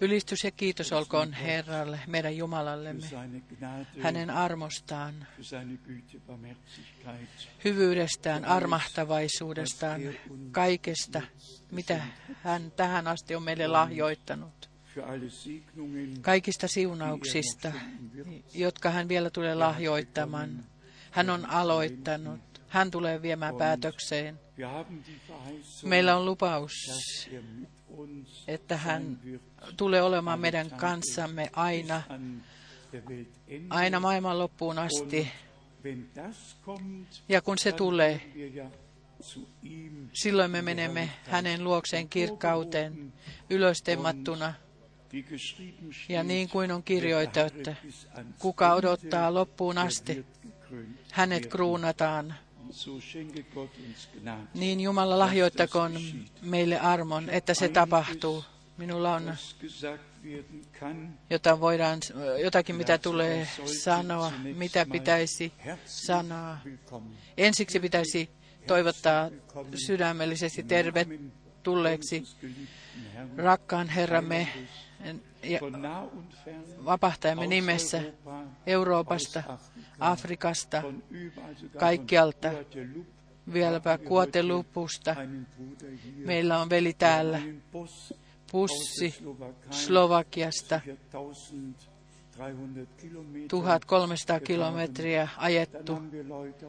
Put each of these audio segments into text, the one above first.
Ylistys ja kiitos olkoon Herralle, meidän Jumalallemme, hänen armostaan, hyvyydestään, armahtavaisuudestaan, kaikesta, mitä hän tähän asti on meille lahjoittanut. Kaikista siunauksista, jotka hän vielä tulee lahjoittamaan. Hän on aloittanut. Hän tulee viemään päätökseen. Meillä on lupaus, että hän tulee olemaan meidän kanssamme aina, aina maailman loppuun asti. Ja kun se tulee, silloin me menemme hänen luokseen kirkkauteen ylöstemmattuna. Ja niin kuin on kirjoitettu, kuka odottaa loppuun asti, hänet kruunataan. Niin Jumala lahjoittakoon meille armon, että se tapahtuu. Minulla on jota voidaan, jotakin mitä tulee sanoa, mitä pitäisi sanoa. Ensiksi pitäisi toivottaa sydämellisesti tervetulleeksi rakkaan Herramme ja vapahtajamme nimessä Euroopasta, Afrikasta, kaikkialta, vieläpä Kuotelupusta. Meillä on veli täällä, pussi Slovakiasta, 4300 Kilometer. 1300 kilometriä ajettu.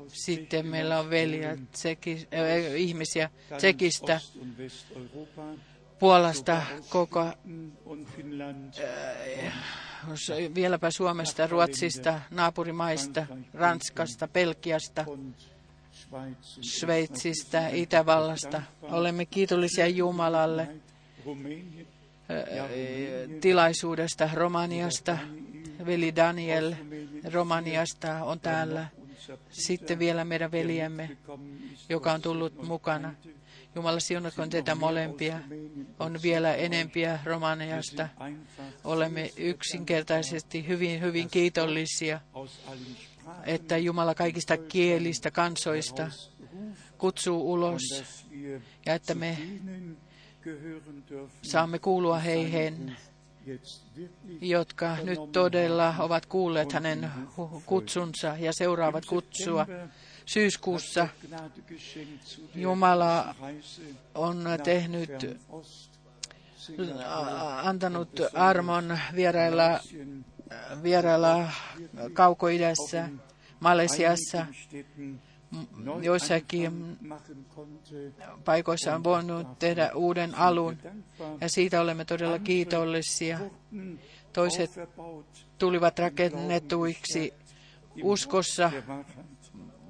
Sitten meillä on Polen, tseki, äh, ihmisiä Tsekistä, Puolasta, koko, und Finnland, vieläpä Suomesta, Ruotsista, naapurimaista, Ranskasta, Belgiasta, Sveitsistä, Itävallasta. Olemme kiitollisia Jumalalle äh, tilaisuudesta Romaniasta. Veli Daniel Romaniasta on täällä. Sitten vielä meidän veljemme, joka on tullut mukana. Jumala siunatkoon teitä molempia. On vielä enempiä Romaniasta. Olemme yksinkertaisesti hyvin, hyvin kiitollisia, että Jumala kaikista kielistä, kansoista kutsuu ulos ja että me saamme kuulua heihin, jotka nyt todella ovat kuulleet hänen kutsunsa ja seuraavat kutsua. Syyskuussa Jumala on tehnyt, a- antanut armon vierailla, Singapurien, vierailla kaukoidässä, Malesiassa, joissakin paikoissa on voinut tehdä uuden alun, ja siitä olemme todella kiitollisia. Toiset tulivat rakennetuiksi uskossa.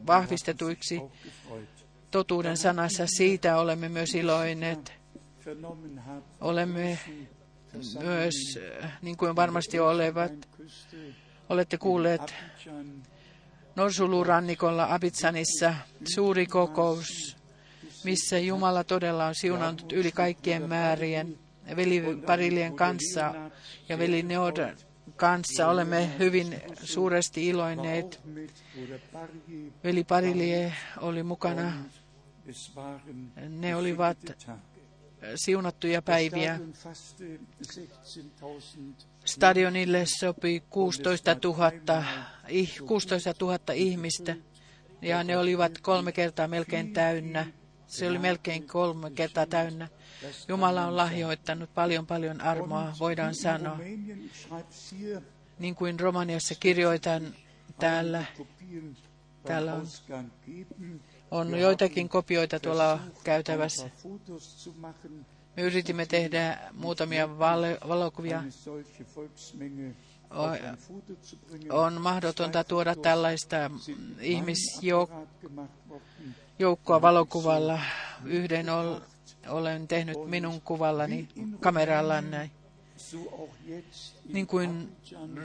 Vahvistetuiksi totuuden sanassa. Siitä olemme myös iloineet. Olemme myös, niin kuin varmasti olevat, olette kuulleet Norsulurannikolla Abitsanissa suuri kokous, missä Jumala todella on siunannut yli kaikkien määrien veli Parilien kanssa ja veli Neod kanssa. Olemme hyvin suuresti iloinneet. Veli Parilie oli mukana. Ne olivat siunattuja päiviä. Stadion fasste 16.000 Stadionille sopi 16 000, ih- 16 000 ihmistä ja ne olivat kolme kertaa melkein täynnä. Se oli melkein kolme kertaa täynnä. Jumala on lahjoittanut paljon paljon armoa, voidaan sanoa. Niin kuin Romaniassa kirjoitan täällä, Täällä on- on joitakin kopioita tuolla käytävässä. Me yritimme tehdä muutamia valo- valokuvia. On mahdotonta tuoda tällaista ihmisjoukkoa Worden. valokuvalla. Yhden ol, olen tehnyt minun kuvallani kameralla näin. So auch jetzt in Niin kuin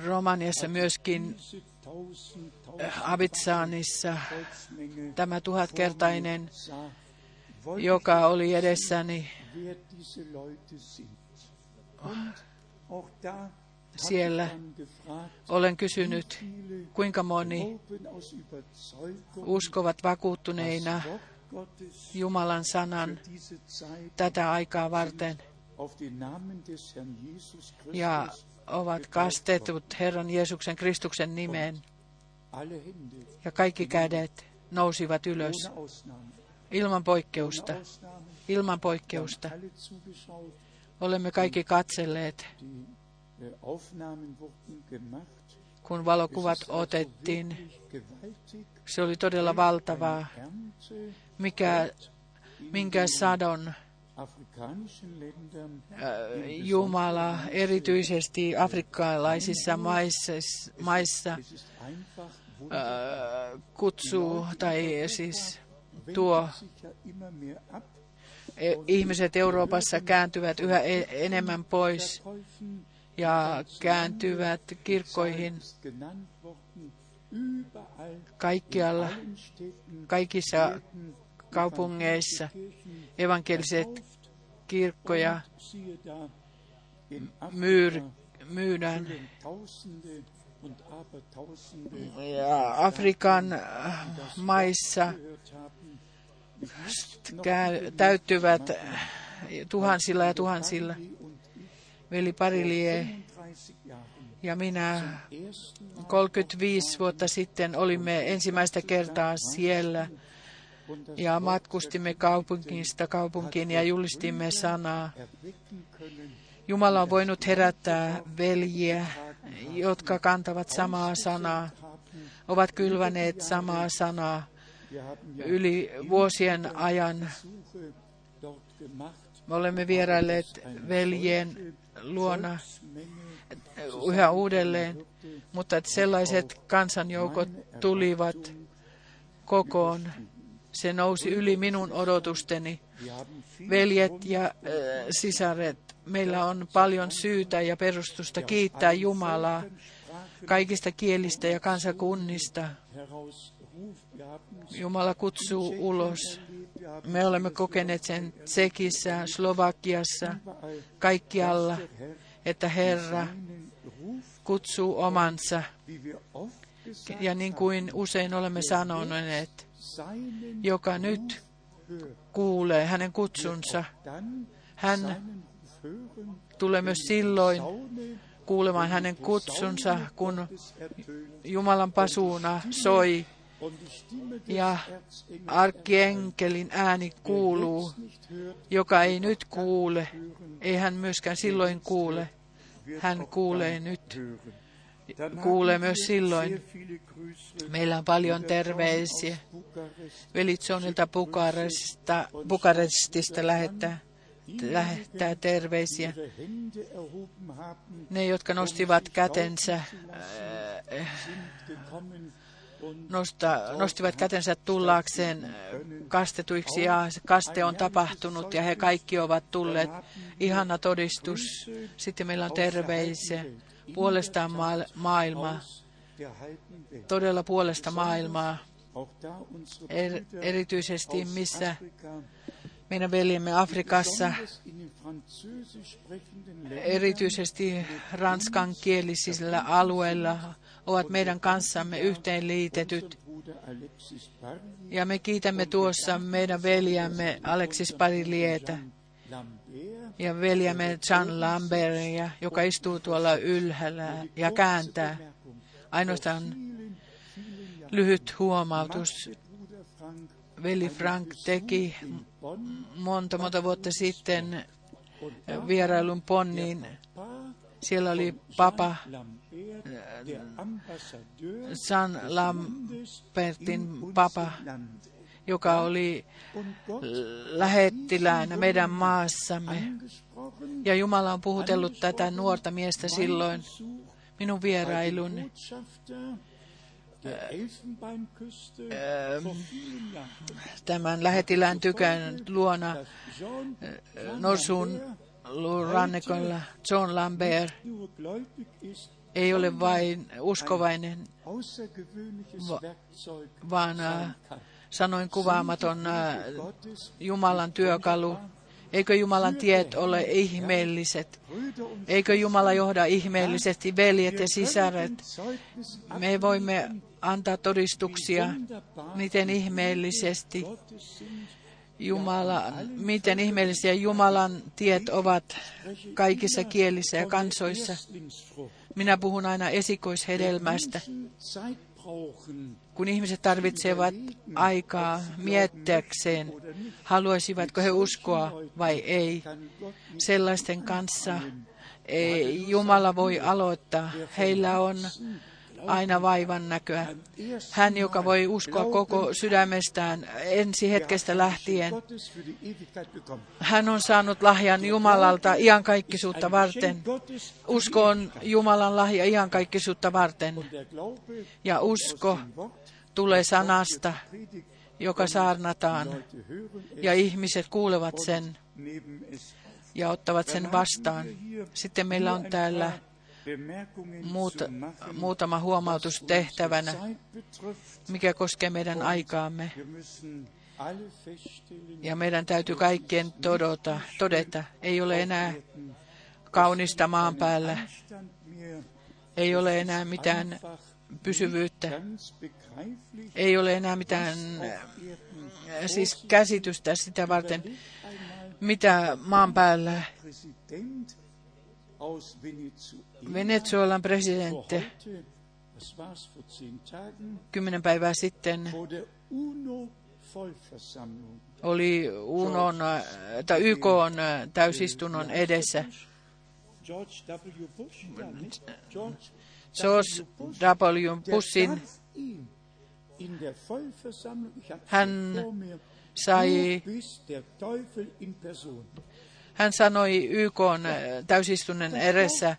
Romaniassa myöskin tausend Abitsaanissa tämä tuhatkertainen, joka oli edessäni Siellä olen kysynyt, kuinka moni uskovat vakuuttuneina Jumalan sanan tätä aikaa varten. ja ovat kastetut Herran Jeesuksen Kristuksen nimeen. Ja kaikki kädet nousivat ylös ilman poikkeusta. Ilman poikkeusta. Olemme kaikki katselleet, Äh, kun valokuvat otettiin. Se oli todella valtavaa. Mikä, in minkä sadon äh, Jumala erityisesti afrikkalaisissa maissa, maissa äh, kutsuu tai siis tuo e- ihmiset Euroopassa kääntyvät yhä e- enemmän pois ja kääntyvät kirkkoihin kaikkialla, kaikissa kaupungeissa evankeliset kirkkoja Afrika myydään. Ja Afrikan äh, maissa täyttyvät tuhansilla ja tuhansilla. Veli Parilie 35 Jahren ja minä ersten Mal 35 vuotta sitten olimme ensimmäistä kertaa siellä ja matkustimme kaupungista kaupunkiin ja julistimme sanaa. Jumala on voinut herättää veljiä, jotka kantavat samaa sanaa, ovat kylväneet samaa sanaa yli vuosien ajan. Me olemme vierailleet veljen luona yhä uudelleen, mutta että sellaiset kansanjoukot tulivat kokoon. Se nousi yli minun odotusteni. Veljet ja äh, sisaret, meillä on paljon syytä ja perustusta kiittää Jumalaa kaikista kielistä ja kansakunnista. Jumala kutsuu ulos. Me olemme kokeneet sen Tsekissä, Slovakiassa, kaikkialla, että Herra kutsuu omansa. Ja niin kuin usein olemme sanoneet, joka nyt kuulee hänen kutsunsa, hän tulee myös silloin kuulemaan hänen kutsunsa, kun Jumalan pasuuna soi ja Erzengels arkkienkelin ääni kuuluu, joka ei nyt kuule, ei hän myöskään silloin kuule, hän kuulee nyt, kuulee myös silloin. Meillä on paljon terveisiä. aus Bukarest. Veli Johnilta Bukaresta, Bukarestista lähettää, lähettää terveisiä. Ne, jotka nostivat kätensä, äh, und nosta, nostivat kätensä tullaakseen äh, kastetuiksi ja kaste on tapahtunut ja he kaikki ovat tulleet. Ihana todistus. Sitten meillä on terveisiä puolestaan maa- maailmaa, aus der halben Welt. todella puolesta maailmaa. Er, erityisesti missä meidän veljemme Afrikassa, erityisesti ranskankielisillä alueilla, ovat meidän kanssamme yhteenliitetyt. Ja me kiitämme tuossa meidän veljämme Alexis Parilietä ja veljämme John Lambertia, joka istuu tuolla ylhäällä ja kääntää. Ainoastaan lyhyt huomautus. Veli Frank teki monta monta vuotta sitten vierailun Ponniin. Siellä oli papa Ambassadeur San Lambertin papa, joka oli Gott lähettiläänä meidän maassamme. Ja Jumala on puhutellut tätä nuorta miestä silloin. Minun vierailuni Jahren. tämän lähettilään tykän luona Norsun rannikolla John Lambert ei ole vain uskovainen, vaan äh, sanoin kuvaamaton äh, Jumalan työkalu. Eikö Jumalan tiet ole ihmeelliset? Eikö Jumala johda ihmeellisesti veljet ja sisaret? Me voimme antaa todistuksia, miten ihmeellisesti Jumala, miten ihmeellisiä Jumalan tiet ovat kaikissa kielissä ja kansoissa. Minä puhun aina esikoishedelmästä. Kun ihmiset tarvitsevat aikaa miettiäkseen, haluaisivatko he uskoa vai ei, sellaisten kanssa ei Jumala voi aloittaa. Heillä on aina vaivan näköä. Hän, joka voi uskoa koko sydämestään ensi hetkestä lähtien. Hän on saanut lahjan Jumalalta iankaikkisuutta varten. Usko on Jumalan lahja iankaikkisuutta varten. Ja usko tulee sanasta, joka saarnataan, ja ihmiset kuulevat sen ja ottavat sen vastaan. Sitten meillä on täällä muut, muutama huomautus tehtävänä, mikä koskee meidän aikaamme. Ja meidän täytyy kaikkien todota, todeta, ei ole enää kaunista maan päällä, ei ole enää mitään pysyvyyttä, ei ole enää mitään siis käsitystä sitä varten, mitä maan päällä Venezuelan presidentti kymmenen päivää sitten. oli UNON, tai YK on täysistunnon edessä. George W. Bushin hän sai hän sanoi YK täysistunnon edessä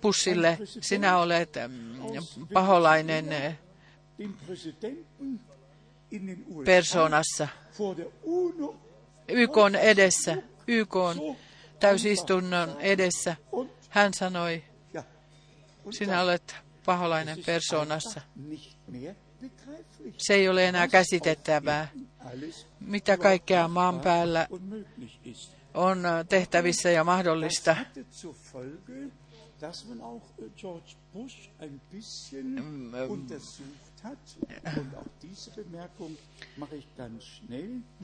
pussille, sinä olet paholainen persoonassa. YK edessä, YK täysistunnon edessä. Hän sanoi, sinä olet paholainen persoonassa. Se ei ole enää käsitettävää, mitä kaikkea maan päällä on tehtävissä ja mahdollista.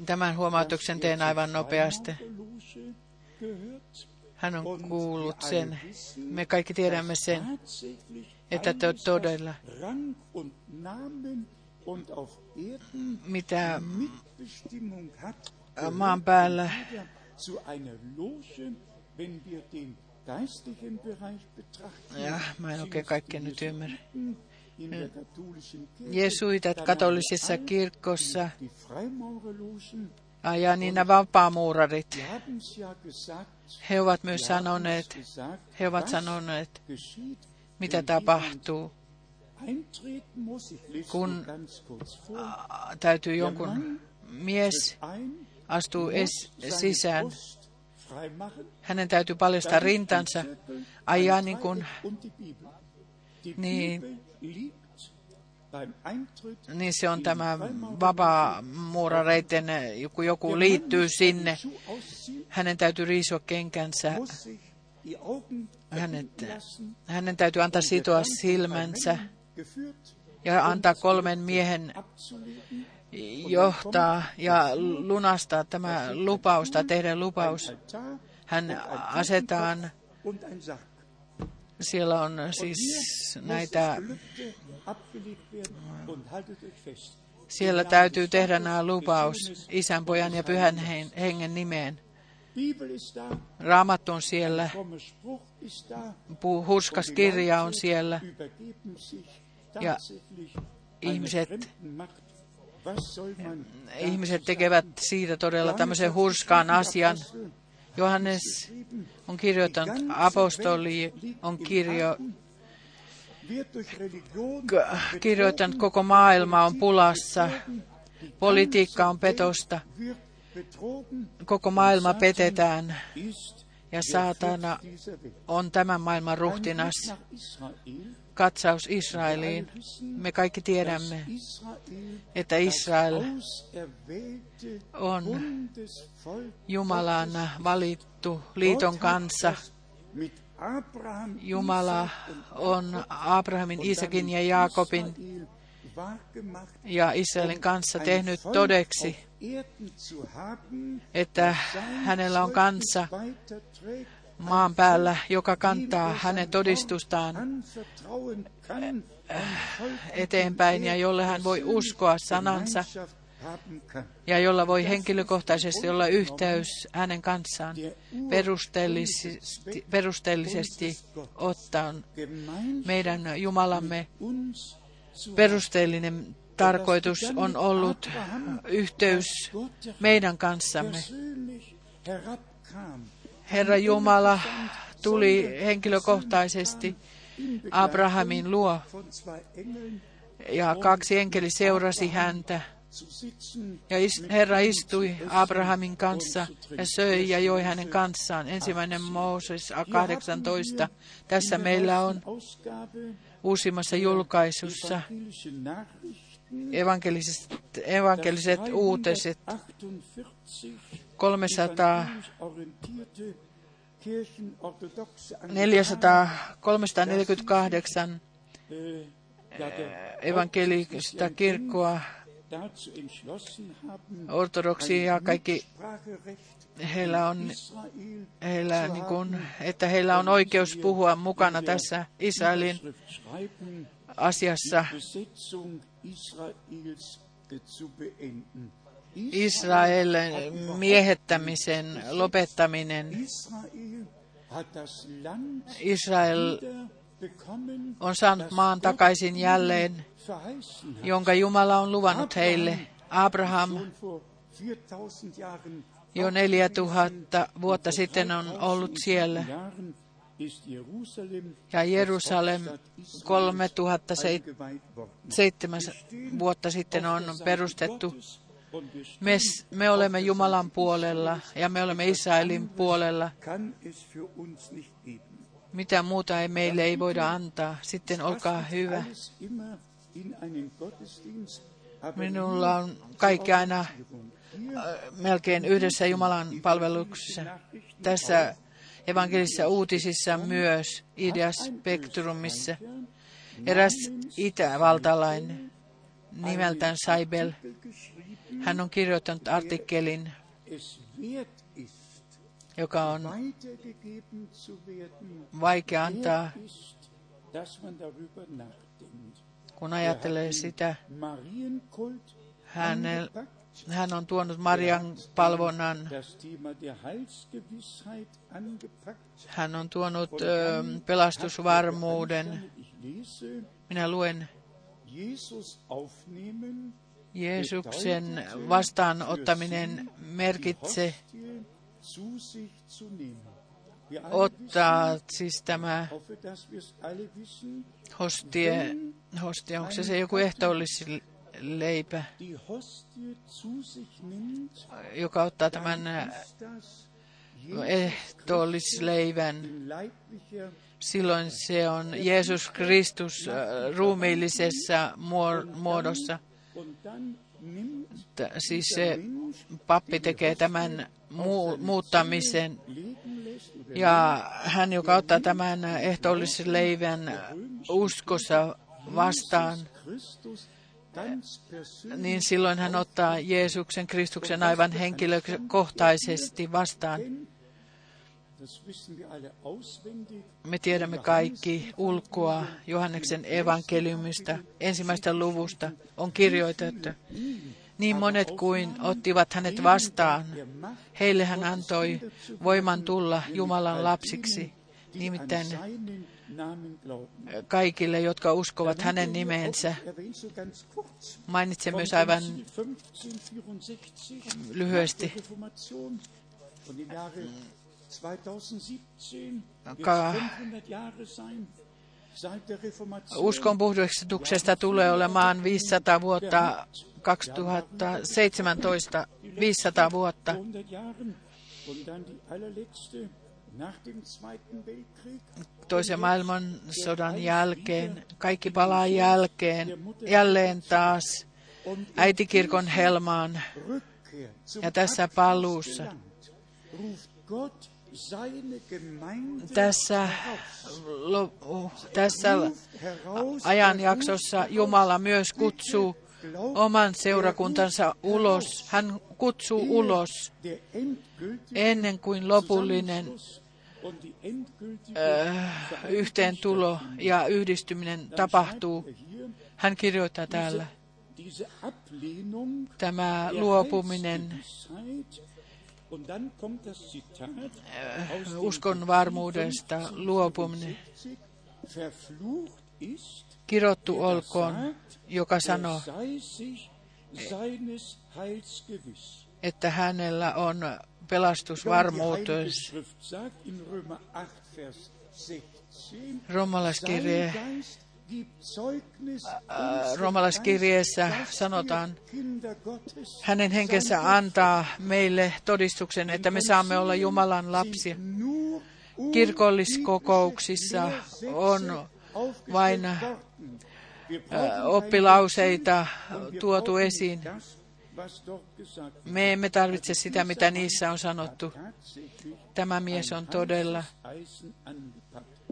Tämän huomautuksen teen aivan nopeasti. Hän on kuullut sen. Me kaikki tiedämme sen, että te todella mitä maan päällä ja, mä en oikein kaikkea nyt ymmärrä. Jesuitat katolisessa kirkossa. ja niin nämä vapaamuurarit, he ovat myös sanoneet, he ovat sanoneet, mitä tapahtuu, kun täytyy jonkun mies astuu es- sisään. Hänen täytyy paljastaa rintansa, ajaa niin kuin, niin, niin se on tämä vapaamuurareiden, kun joku liittyy sinne, hänen täytyy riisua kenkänsä, hänet, hänen täytyy antaa sitoa silmänsä ja antaa kolmen miehen johtaa ja lunastaa tämä lupaus tai tehdä lupaus. Hän asetaan, siellä on siis näitä, siellä täytyy tehdä nämä lupaus isän, pojan ja pyhän hengen nimeen. Raamattu on siellä, hurskas kirja on siellä, ja ihmiset ihmiset tekevät siitä todella tämmöisen hurskaan asian. Johannes on kirjoittanut, apostoli on kirjo, kirjoittanut, koko maailma on pulassa, politiikka on petosta, koko maailma petetään ja saatana on tämän maailman ruhtinas katsaus Israeliin. Me kaikki tiedämme, että Israel on Jumalan valittu liiton kanssa. Jumala on Abrahamin, Isakin ja Jaakobin ja Israelin kanssa tehnyt todeksi että hänellä on weiterträgt, maan päällä, joka kantaa hänen todistustaan Volk eteenpäin ja jolle hän voi uskoa sanansa ja jolla voi henkilökohtaisesti olla yhteys hänen kanssaan perusteellisesti, perusteellisesti ottaen. Meidän Jumalamme perusteellinen tarkoitus on ollut yhteys meidän kanssamme. Herra Jumala tuli henkilökohtaisesti Abrahamin luo ja kaksi enkeli seurasi häntä. Ja Herra istui Abrahamin kanssa ja söi ja joi hänen kanssaan. Ensimmäinen Mooses 18. Tässä meillä on uusimmassa julkaisussa evankeliset, evankeliset uutiset 48 300, evangelisch orientierte kirchenorthodoxe 400, 348 äh, ja, der evankelista kirkkoa, ortodoksia ja kaikki heillä on, heillä, niin kuin, että heillä on oikeus puhua mukana tässä Israelin asiassa Israelin miehettämisen lopettaminen. Israel on saanut maan takaisin jälleen, jonka Jumala on luvannut heille. Abraham Schon vor 4000 Jahren jo 4000 vuotta sitten on ollut siellä ja Jerusalem 3007 eingeweiht worden. vuotta sitten on perustettu. Me, me olemme Jumalan puolella ja me olemme Israelin puolella. Mitä muuta ei meille ei voida antaa. Sitten olkaa hyvä. Minulla on kaikki aina äh, melkein yhdessä Jumalan palveluksessa. Tässä evankelisissa uutisissa myös Idea Spectrumissa. Eräs itävaltalainen nimeltään Saibel, hän on kirjoittanut artikkelin, joka on vaikea antaa, kun ajattelee sitä. Angepackt, hän on tuonut Marian palvonnan, hän on tuonut pelastusvarmuuden. Minä luen Jeesuksen vastaanottaminen alle ottaa siis tämä hostie, hostie onko se, se joku ehtoollisleipä, joka ottaa tämän ä, ist das ehtoollisleivän. Silloin se on Jeesus Kristus ä, ruumiillisessa muo- muodossa. Siis se pappi tekee tämän muu- muuttamisen Ja hän, joka ottaa tämän ehtoollisen leivän uskossa vastaan, niin silloin hän ottaa Jeesuksen Kristuksen aivan henkilökohtaisesti vastaan. Me tiedämme kaikki ulkoa Johanneksen evankeliumista ensimmäistä luvusta on kirjoitettu. Niin monet kuin ottivat hänet vastaan, heille hän antoi voiman tulla Jumalan lapsiksi, nimittäin kaikille, jotka uskovat hänen nimeensä. Mainitsen myös aivan 1564 lyhyesti. Nach der Reformation und im Jahre 2017 wird Ka- 500 Jahre sein seit der Reformation. Uskon puhdistuksesta tulee olemaan 500 vuotta, 2017 500 vuotta. 100 Jahren und dann die allerletzte nach dem Zweiten Weltkrieg. Toisen maailmansodan jälkeen, kaikki palaa jälkeen, jälleen taas äitikirkon helmaan. Ja tässä paluussa, Tässä, tässä ajanjaksossa Jumala myös kutsuu oman seurakuntansa ulos. Hän kutsuu ulos ennen kuin lopullinen endgültige äh, yhteentulo ja yhdistyminen tapahtuu. hier Hän kirjoittaa täällä, tämä luopuminen Heilsgewissheit. Und dann kommt das Zitat aus dem uskon varmuudesta, luopuminen. 70, verflucht ist, Kirottu olkoon, joka er sanoo, gewiss. että hänellä on pelastusvarmuutus. Heilige Schrift sagt in Römer 8, Vers 16, Roomalaiskirje, Äh, unserem roomalaiskirjeessä sanotaan, hänen henkensä antaa meille todistuksen, että me saamme olla Jumalan lapsia. Kirkolliskokouksissa on vain vain oppilauseita tuotu esiin. Me emme tarvitse sitä, mitä niissä on sanottu. Tämä mies on todella,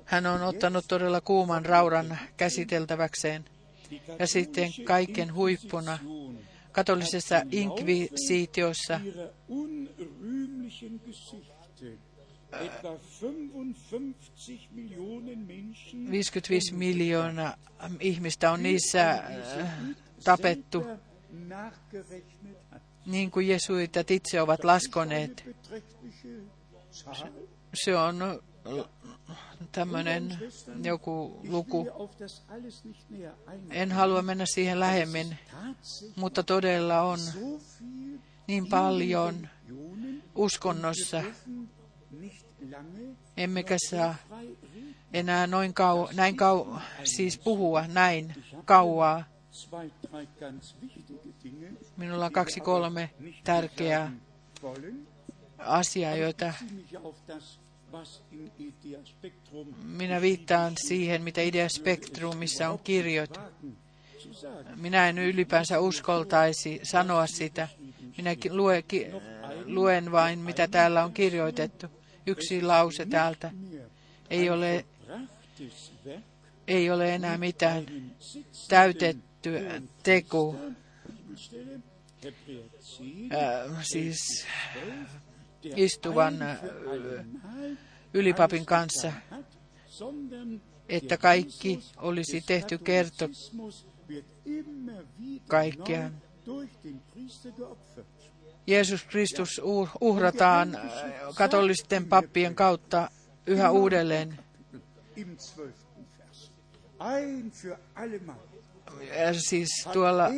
hän on ottanut todella kuuman raudan käsiteltäväkseen. Ja sitten kaiken huippuna katolisessa inkvisiitiossa etwa 55 Millionen Menschen 55 miljoonaa ihmistä on niissä äh, tapettu, niin kuin jesuitat itse ovat laskoneet. Se on tämmöinen joku luku. En halua mennä siihen lähemmin, mutta todella on niin paljon uskonnossa, emmekä saa enää noin kau, näin kau, siis puhua näin kauaa. Minulla on kaksi kolme tärkeää asiaa, joita Minä viittaan siihen, mitä Idea Spektrumissa on sagen. Minä en ylipäänsä uskoltaisi sanoa sitä. Minä lue, ki, luen vain, mitä täällä on kirjoitettu. Yksi lause täältä. Ei ole, ei ole enää mitään Hebräer 10, Äh, siis istuvan ylipapin kanssa, että kaikki olisi tehty kerto kaikkiaan. Jeesus Kristus uh- uhrataan katolisten pappien kautta yhä uudelleen. Im 12. Vers. Ein für allemal. Ja Siis tuolla äh,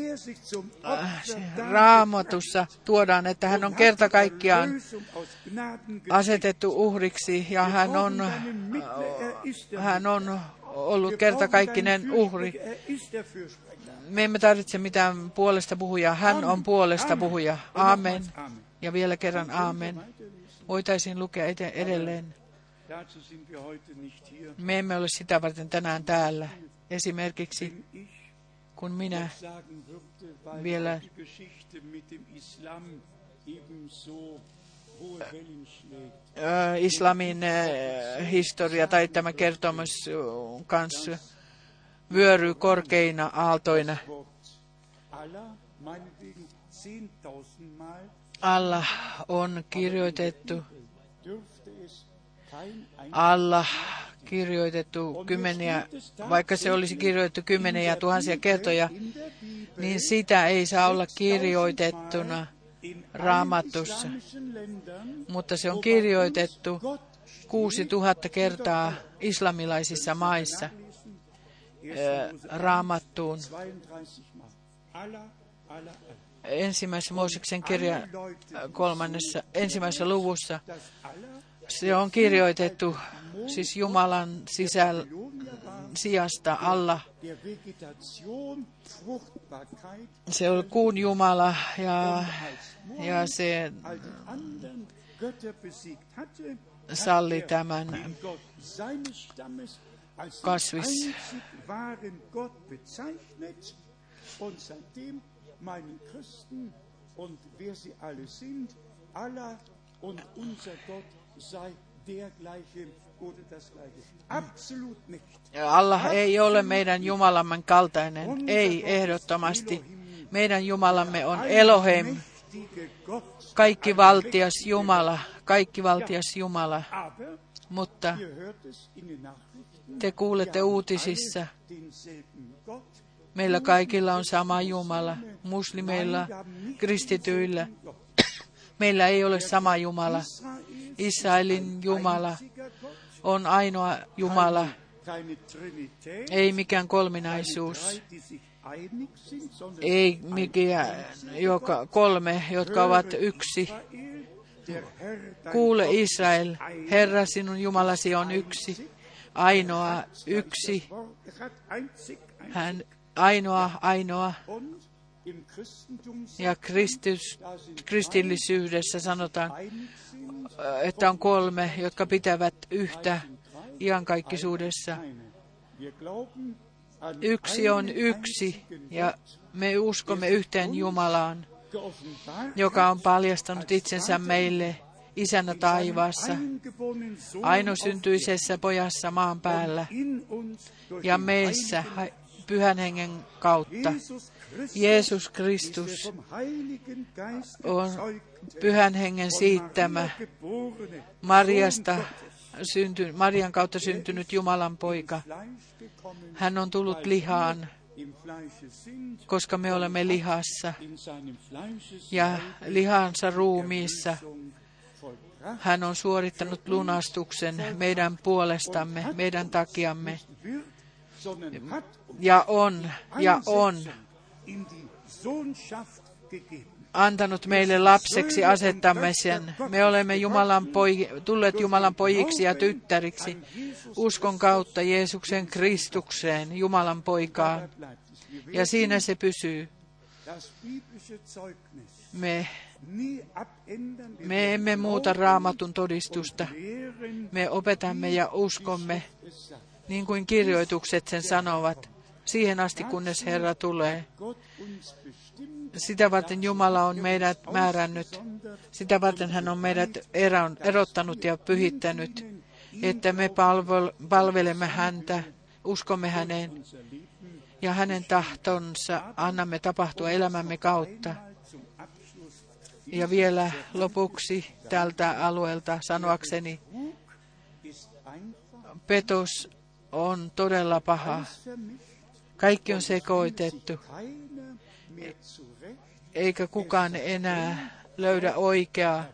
Opfer raamatussa tuodaan, että hän on kerta kaikkiaan asetettu uhriksi ja hän on, äh, hän on ollut kertakaikkinen uhri. Me emme tarvitse mitään puolesta puhujaa, hän on puolesta puhuja. Amen. Amen. Ja vielä kerran amen. Voitaisiin lukea edelleen. Me emme ole sitä varten tänään täällä. Esimerkiksi kun minä Vielä- ö, islamin ö, historia tai tämä kertomus ö, kanssa vyöryy korkeina aaltoina. Wort Allah, meinetwegen 10.000 Mal, Allah on kirjoitettu, Allah kirjoitettu kymmeniä, vaikka se olisi kirjoitettu kymmeniä tuhansia kertoja, niin sitä ei saa olla kirjoitettuna raamatussa. Mutta se on kirjoitettu 6000 kertaa islamilaisissa maissa raamattuun. 32 Mal. Allah, Allah, Allah. Ensimmäisessä Mooseksen kirja kolmannessa, ensimmäisessä luvussa se on kirjoitettu siis Jumalan sisäl, sijasta Fruchtbarkeit, Se on kuun Jumala ja, ja se salli tämän. Kasvis. gleiche Allah ei ole meidän Jumalamme kaltainen, ei ehdottomasti. Meidän Jumalamme on Elohim, kaikki valtias Jumala, kaikki valtias Jumala. Mutta te kuulette uutisissa, meillä kaikilla on sama Jumala, muslimeilla, kristityillä. Meillä ei ole sama Jumala. Israelin Jumala on ainoa Jumala, ei mikään kolminaisuus, ei mikään joka, kolme, jotka ovat yksi. Kuule Israel. Herra sinun Jumalasi on yksi, ainoa, yksi, hän ainoa, ainoa. Ja kristillisyydessä sanotaan, että on kolme, jotka pitävät yhtä iankaikkisuudessa. Yksi on yksi, ja me uskomme yhteen Jumalaan, joka on paljastanut itsensä meille isänä taivaassa, ainosyntyisessä pojassa maan päällä ja meissä pyhän hengen kautta. Jeesus ist Kristus on pyhän hengen siittämä, Mariasta synty, Marian kautta syntynyt Jumalan poika. Hän on tullut lihaan, koska me olemme lihassa ja lihansa ruumiissa. Hän on suorittanut lunastuksen meidän puolestamme, meidän takiamme. Ja on, ja on Antanut meille lapseksi asettamisen. Me olemme Jumalan poi, tulleet Jumalan pojiksi ja tyttäriksi uskon kautta Jeesuksen Kristukseen, Jumalan poikaan. Ja siinä se pysyy. Me, me emme muuta raamatun todistusta. Me opetamme ja uskomme, niin kuin kirjoitukset sen sanovat, siihen asti kunnes Herra tulee. Sitä varten Jumala on meidät määrännyt. Sitä varten hän on meidät erottanut ja pyhittänyt, että me palvel- palvelemme häntä, uskomme häneen ja hänen tahtonsa annamme tapahtua elämämme kautta. Ja vielä lopuksi tältä alueelta sanoakseni, petos on todella paha. Kaikki on sekoitettu, eikä kukaan enää löydä oikeaa,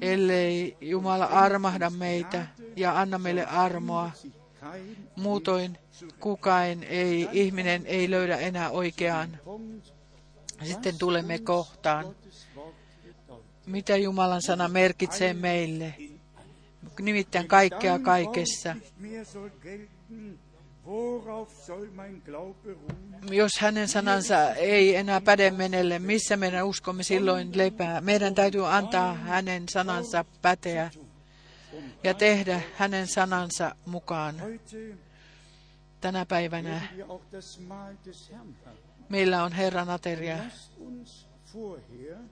ellei Jumala armahda meitä ja anna meille armoa. Muutoin kukaan ei, ihminen ei löydä enää oikeaan. Sitten tulemme kohtaan, mitä Jumalan sana merkitsee meille. Nimittäin kaikkea kaikessa. Jos hänen sanansa ei enää päde menelle, missä meidän uskomme silloin lepää? Meidän täytyy antaa hänen sanansa päteä ja tehdä hänen sanansa mukaan. Tänä päivänä meillä on Herran ateria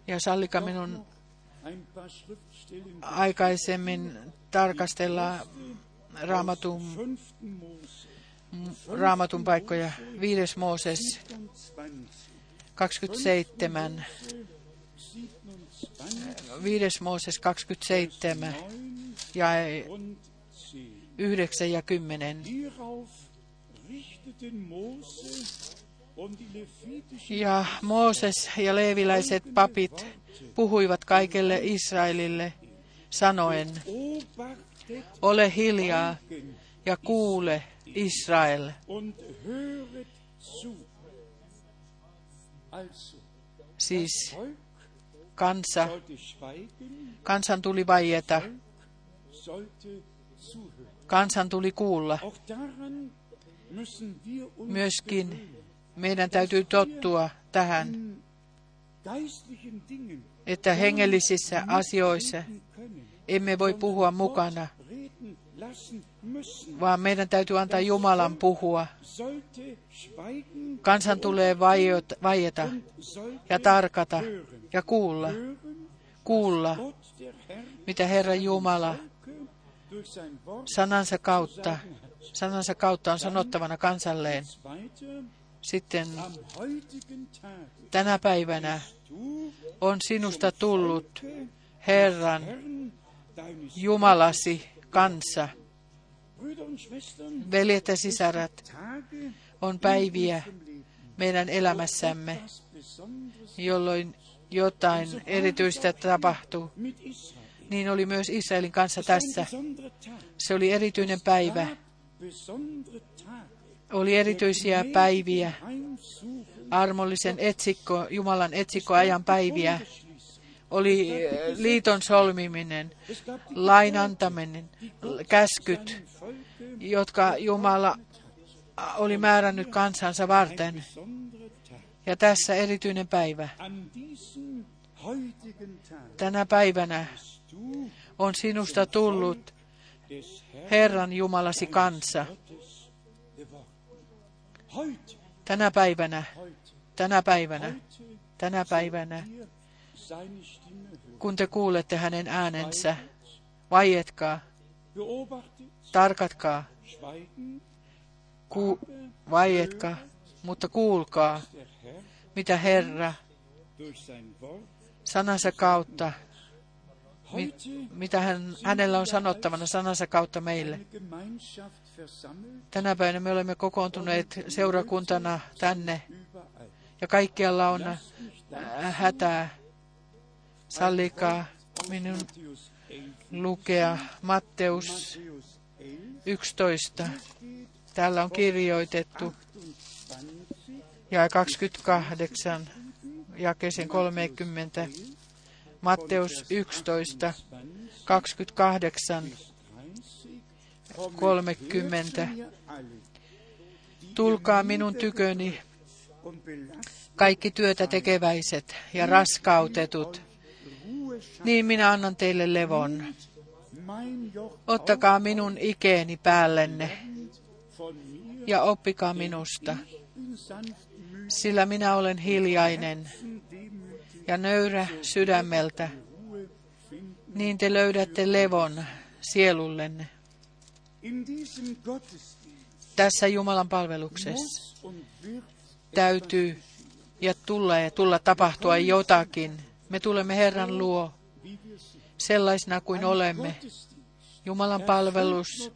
ja sallika minun aikaisemmin tarkastella raamatun, raamatun paikkoja. Viides Mooses 27. 27. 27, Viides Mooses 27 ja 9 und 10. 9 ja 10. Hierauf richteten Mose und die levitischen Ja Mooses ja leeviläiset papit puhuivat kaikelle Israelille sanoen, ole hiljaa ja kuule Israel. Siis kansa, kansan tuli vaieta, kansan tuli kuulla. Myöskin meidän täytyy tottua tähän, että hengellisissä asioissa emme voi puhua mukana. Vaan meidän täytyy antaa Jumalan puhua. Kansan tulee vaieta ja tarkata ja kuulla, kuulla, mitä Herra Jumala sanansa kautta, sanansa kautta on sanottavana kansalleen. Sitten tänä päivänä on sinusta tullut Herran Jumalasi kansa. Veljet ja sisarat, on päiviä meidän elämässämme, jolloin jotain erityistä tapahtuu. Niin oli myös Israelin kanssa tässä. Se oli erityinen päivä. Oli erityisiä päiviä, armollisen etsikko, Jumalan etsikkoajan päiviä. Oli eh, liiton solmiminen, Es gab die lain antaminen, käskyt, jotka Jumala oli määrännyt kansansa varten. Ja tässä erityinen päivä. Tänä päivänä on sinusta tullut Herran Jumalasi. Gottes geworden. Heute, Tänä päivänä, tänä päivänä, tänä päivänä, kun te kuulette hänen äänensä, vaietkaa, tarkatkaa, ku, vaietkaa, mutta kuulkaa, mitä Herra sanansa kautta, mi, heute mitä hän, hänellä on sanottavana sanansa kautta meille. Tänä päivänä me olemme kokoontuneet seurakuntana tänne ja kaikkialla on äh, hätää. Sallikaa minun Matthäus 11, lukea Matteus Matthäus 11 11. steht Täällä on kirjoitettu 28, ja 28 jakeeseen 30. Matteus 11, 28, 30. Tulkaa minun tyköni, kaikki työtä tekeväiset ja raskautetut, niin minä annan teille levon. Ottakaa minun ikeeni päällenne ja oppikaa minusta, sillä minä olen hiljainen ja nöyrä sydämeltä, niin te löydätte levon sielullenne. Tässä Jumalan palveluksessa täytyy ja tulla ja tulla tapahtua jotakin. Me tulemme Herran luo sellaisena kuin olemme. Jumalan palvelus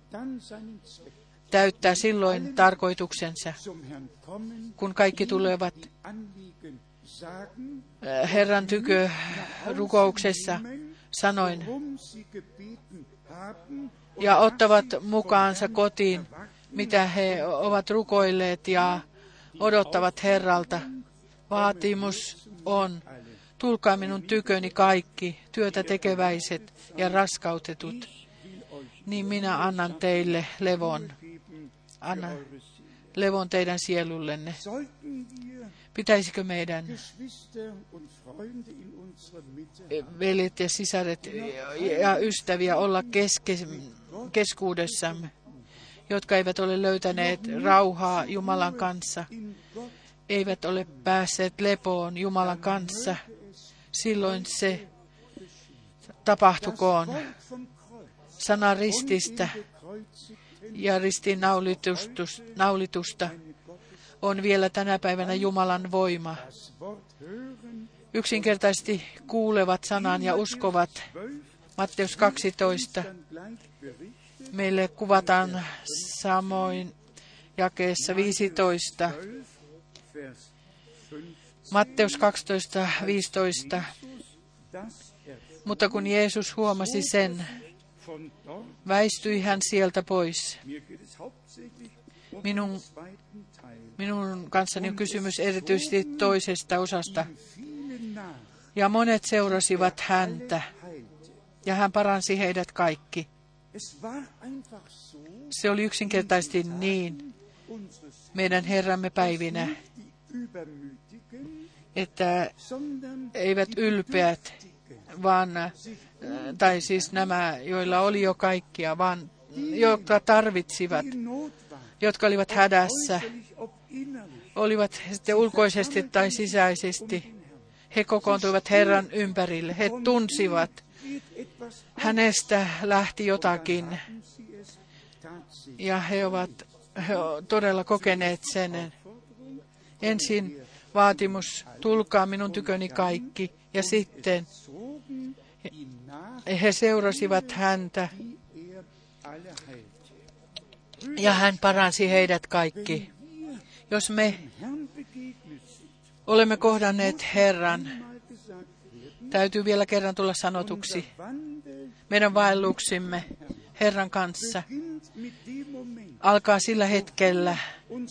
täyttää silloin tarkoituksensa, kun kaikki tulevat äh, Herran tykö rukouksessa sanoin ja ottavat mukaansa kotiin, mitä he ovat rukoilleet ja odottavat Herralta. Vaatimus on, tulkaa minun tyköni kaikki, työtä tekeväiset ja raskautetut, niin minä annan teille levon. Anna levon teidän sielullenne. Pitäisikö meidän veljet ja sisaret ja ystäviä olla keske, keskuudessamme, jotka eivät ole löytäneet rauhaa Jumalan kanssa, eivät ole päässeet lepoon Jumalan kanssa, silloin se tapahtukoon. Sana rististä ja ristin naulitusta on vielä tänä päivänä Jumalan voima. Yksinkertaisesti kuulevat sanan ja uskovat. Matteus 12. Meille kuvataan samoin jakeessa 15. Matteus 12, 15. Mutta kun Jeesus huomasi sen, väistyi hän sieltä pois. Minun, minun kanssani on kysymys erityisesti toisesta osasta. Ja monet seurasivat häntä, ja hän paransi heidät kaikki. Se oli yksinkertaisesti niin meidän Herramme päivinä, että eivät ylpeät, vaan, tai siis nämä, joilla oli jo kaikkia, vaan jotka tarvitsivat, jotka olivat hädässä, olivat sitten ulkoisesti tai sisäisesti. He kokoontuivat Herran ympärille. He tunsivat, hänestä lähti jotakin. Ja he ovat he todella kokeneet sen. Ensin vaatimus, tulkaa minun tyköni kaikki. Ja sitten he seurasivat häntä ja hän paransi heidät kaikki. Jos me olemme kohdanneet Herran, täytyy vielä kerran tulla sanotuksi. Meidän vaelluksimme Herran kanssa alkaa sillä hetkellä,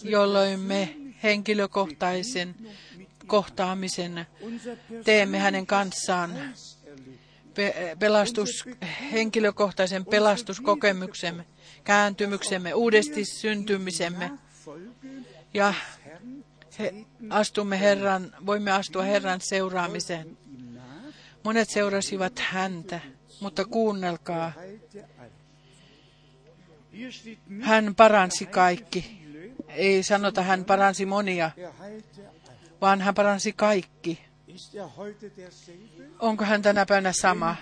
jolloin me henkilökohtaisen kohtaamisen teemme hänen kanssaan. Pelastus, henkilökohtaisen pelastuskokemuksemme, kääntymyksemme, uudesti syntymisemme ja he, astumme Herran, voimme astua Herran seuraamiseen. Monet seurasivat häntä, mutta kuunnelkaa, hän paransi kaikki. Ei sanota, hän paransi monia, vaan hän paransi kaikki. Onko hän tänä päivänä sama?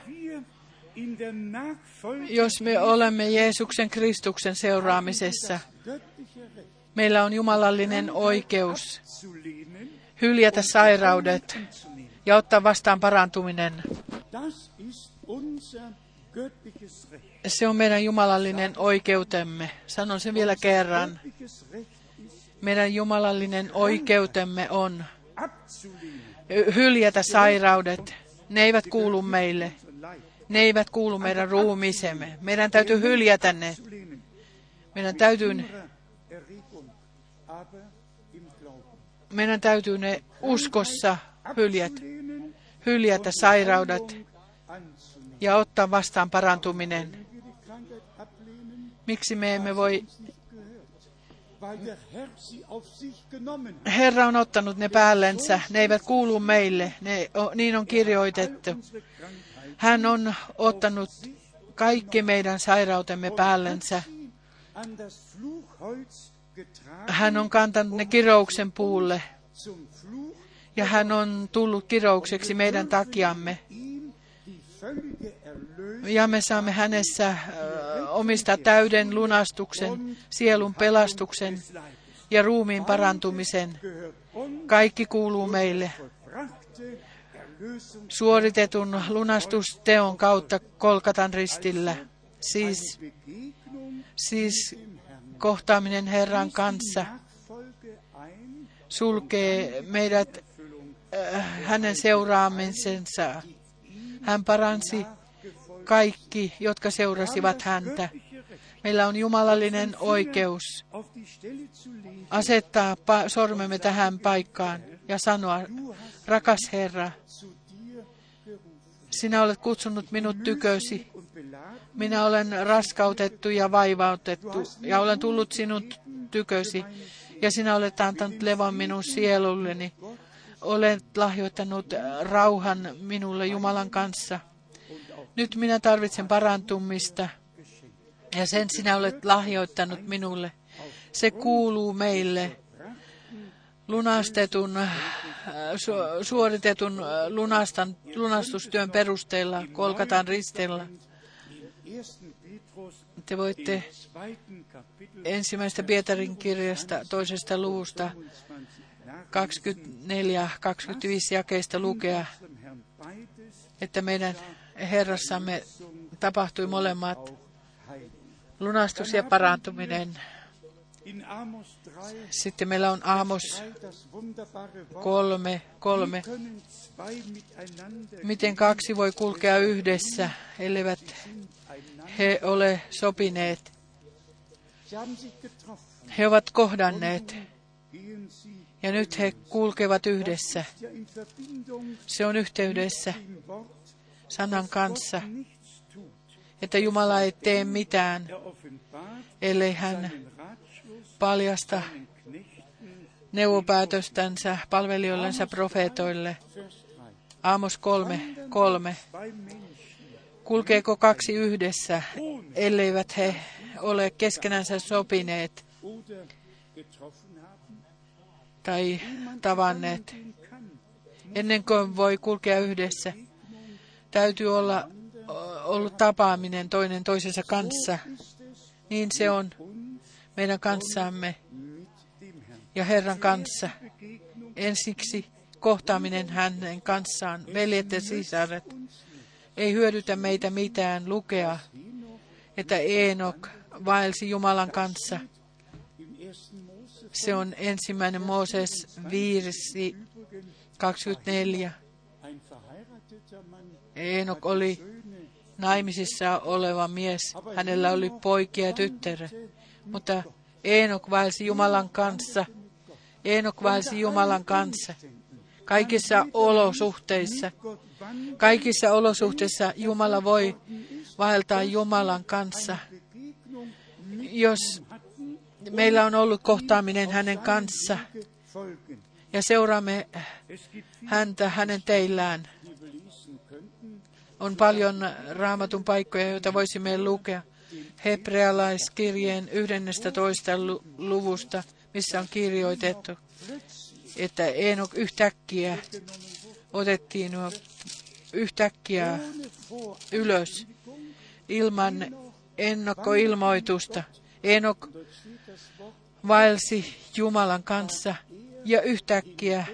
Jos me olemme Jeesuksen Kristuksen seuraamisessa, meillä on jumalallinen oikeus hyljätä sairaudet ja ottaa vastaan parantuminen. Se on meidän jumalallinen oikeutemme. Sanon sen vielä kerran. Meidän jumalallinen oikeutemme on hyljätä sairaudet. Ne eivät kuulu meille. Ne eivät kuulu meidän ruumiisemme. Meidän täytyy hyljätä ne. Meidän täytyy, Glauben. meidän täytyy ne uskossa Abzulehnen hyljätä sairaudet ja ottaa vastaan parantuminen. Miksi me emme voi? Herra on ottanut ne päällensä. Ne eivät kuulu meille. Ne, o, niin on kirjoitettu. Hän on ottanut kaikki meidän sairautemme päällensä. Hän on kantanut ne kirouksen puulle ja hän on tullut kiroukseksi meidän takiamme. Ja me saamme hänessä omistaa täyden lunastuksen, sielun pelastuksen ja ruumiin parantumisen. Kaikki kuuluu meille suoritetun lunastusteon kautta Kolkatan ristillä. Siis, siis kohtaaminen Herran kanssa sulkee meidät äh, hänen seuraamisensa. Hän paransi kaikki, jotka seurasivat häntä. Meillä on jumalallinen oikeus asettaa sormemme tähän paikkaan ja sanoa, rakas Herra, sinä olet kutsunut minut tykösi. Minä olen raskautettu ja vaivautettu ja olen tullut sinut tykösi. Ja sinä olet antanut levon minun sielulleni. Olet lahjoittanut rauhan minulle Jumalan kanssa. Nyt minä tarvitsen parantumista. Ja sen sinä olet lahjoittanut minulle. Se kuuluu meille lunastetun, äh, su- suoritetun äh, lunastan, lunastustyön perusteella Kolkatan ristillä. Te voitte ensimmäistä Pietarin kirjasta toisesta luvusta 24 24-25 jakeista lukea, että meidän Herrassamme tapahtui molemmat, lunastus ja parantuminen. In Amos 3 Sitten meillä on Aamos 3 das wunderbare Wort. kolme, kolme. Miten kaksi voi kulkea yhdessä, elleivät he ole sopineet? He ovat kohdanneet ja nyt he kulkevat yhdessä. Se on yhteydessä sanan kanssa, että Jumala ei tee mitään, ellei hän paljasta neuvopäätöstänsä palvelijoillensa profeetoille. Vers 3. Aamos kolme, kolme. Kulkeeko kaksi yhdessä, elleivät he ole keskenänsä sopineet tai tavanneet? Ennen kuin voi kulkea yhdessä, täytyy olla ollut tapaaminen toinen toisensa kanssa. Niin se on meidän kanssamme ja Herran kanssa. Ensiksi kohtaaminen hänen kanssaan, veljet ja sisaret. Ei hyödytä meitä mitään lukea, että Eenok vaelsi Jumalan kanssa. Se on ensimmäinen Mooses viirsi 24. Eenok oli naimisissa oleva mies. Hänellä oli poikia ja tyttäre. Mutta Eenok vaelsi Jumalan kanssa. Eenok vaelsi Jumalan kanssa. Kaikissa olosuhteissa. Kaikissa olosuhteissa Jumala voi vaeltaa Jumalan kanssa. Jos meillä on ollut kohtaaminen hänen kanssa ja seuraamme häntä hänen teillään. On paljon raamatun paikkoja, joita voisimme lukea. Hebrealaiskirjeen 11. luvusta, missä on kirjoitettu, että Eenok yhtäkkiä otettiin yhtäkkiä ylös ilman ennakkoilmoitusta. Enok vaelsi Jumalan kanssa ja yhtäkkiä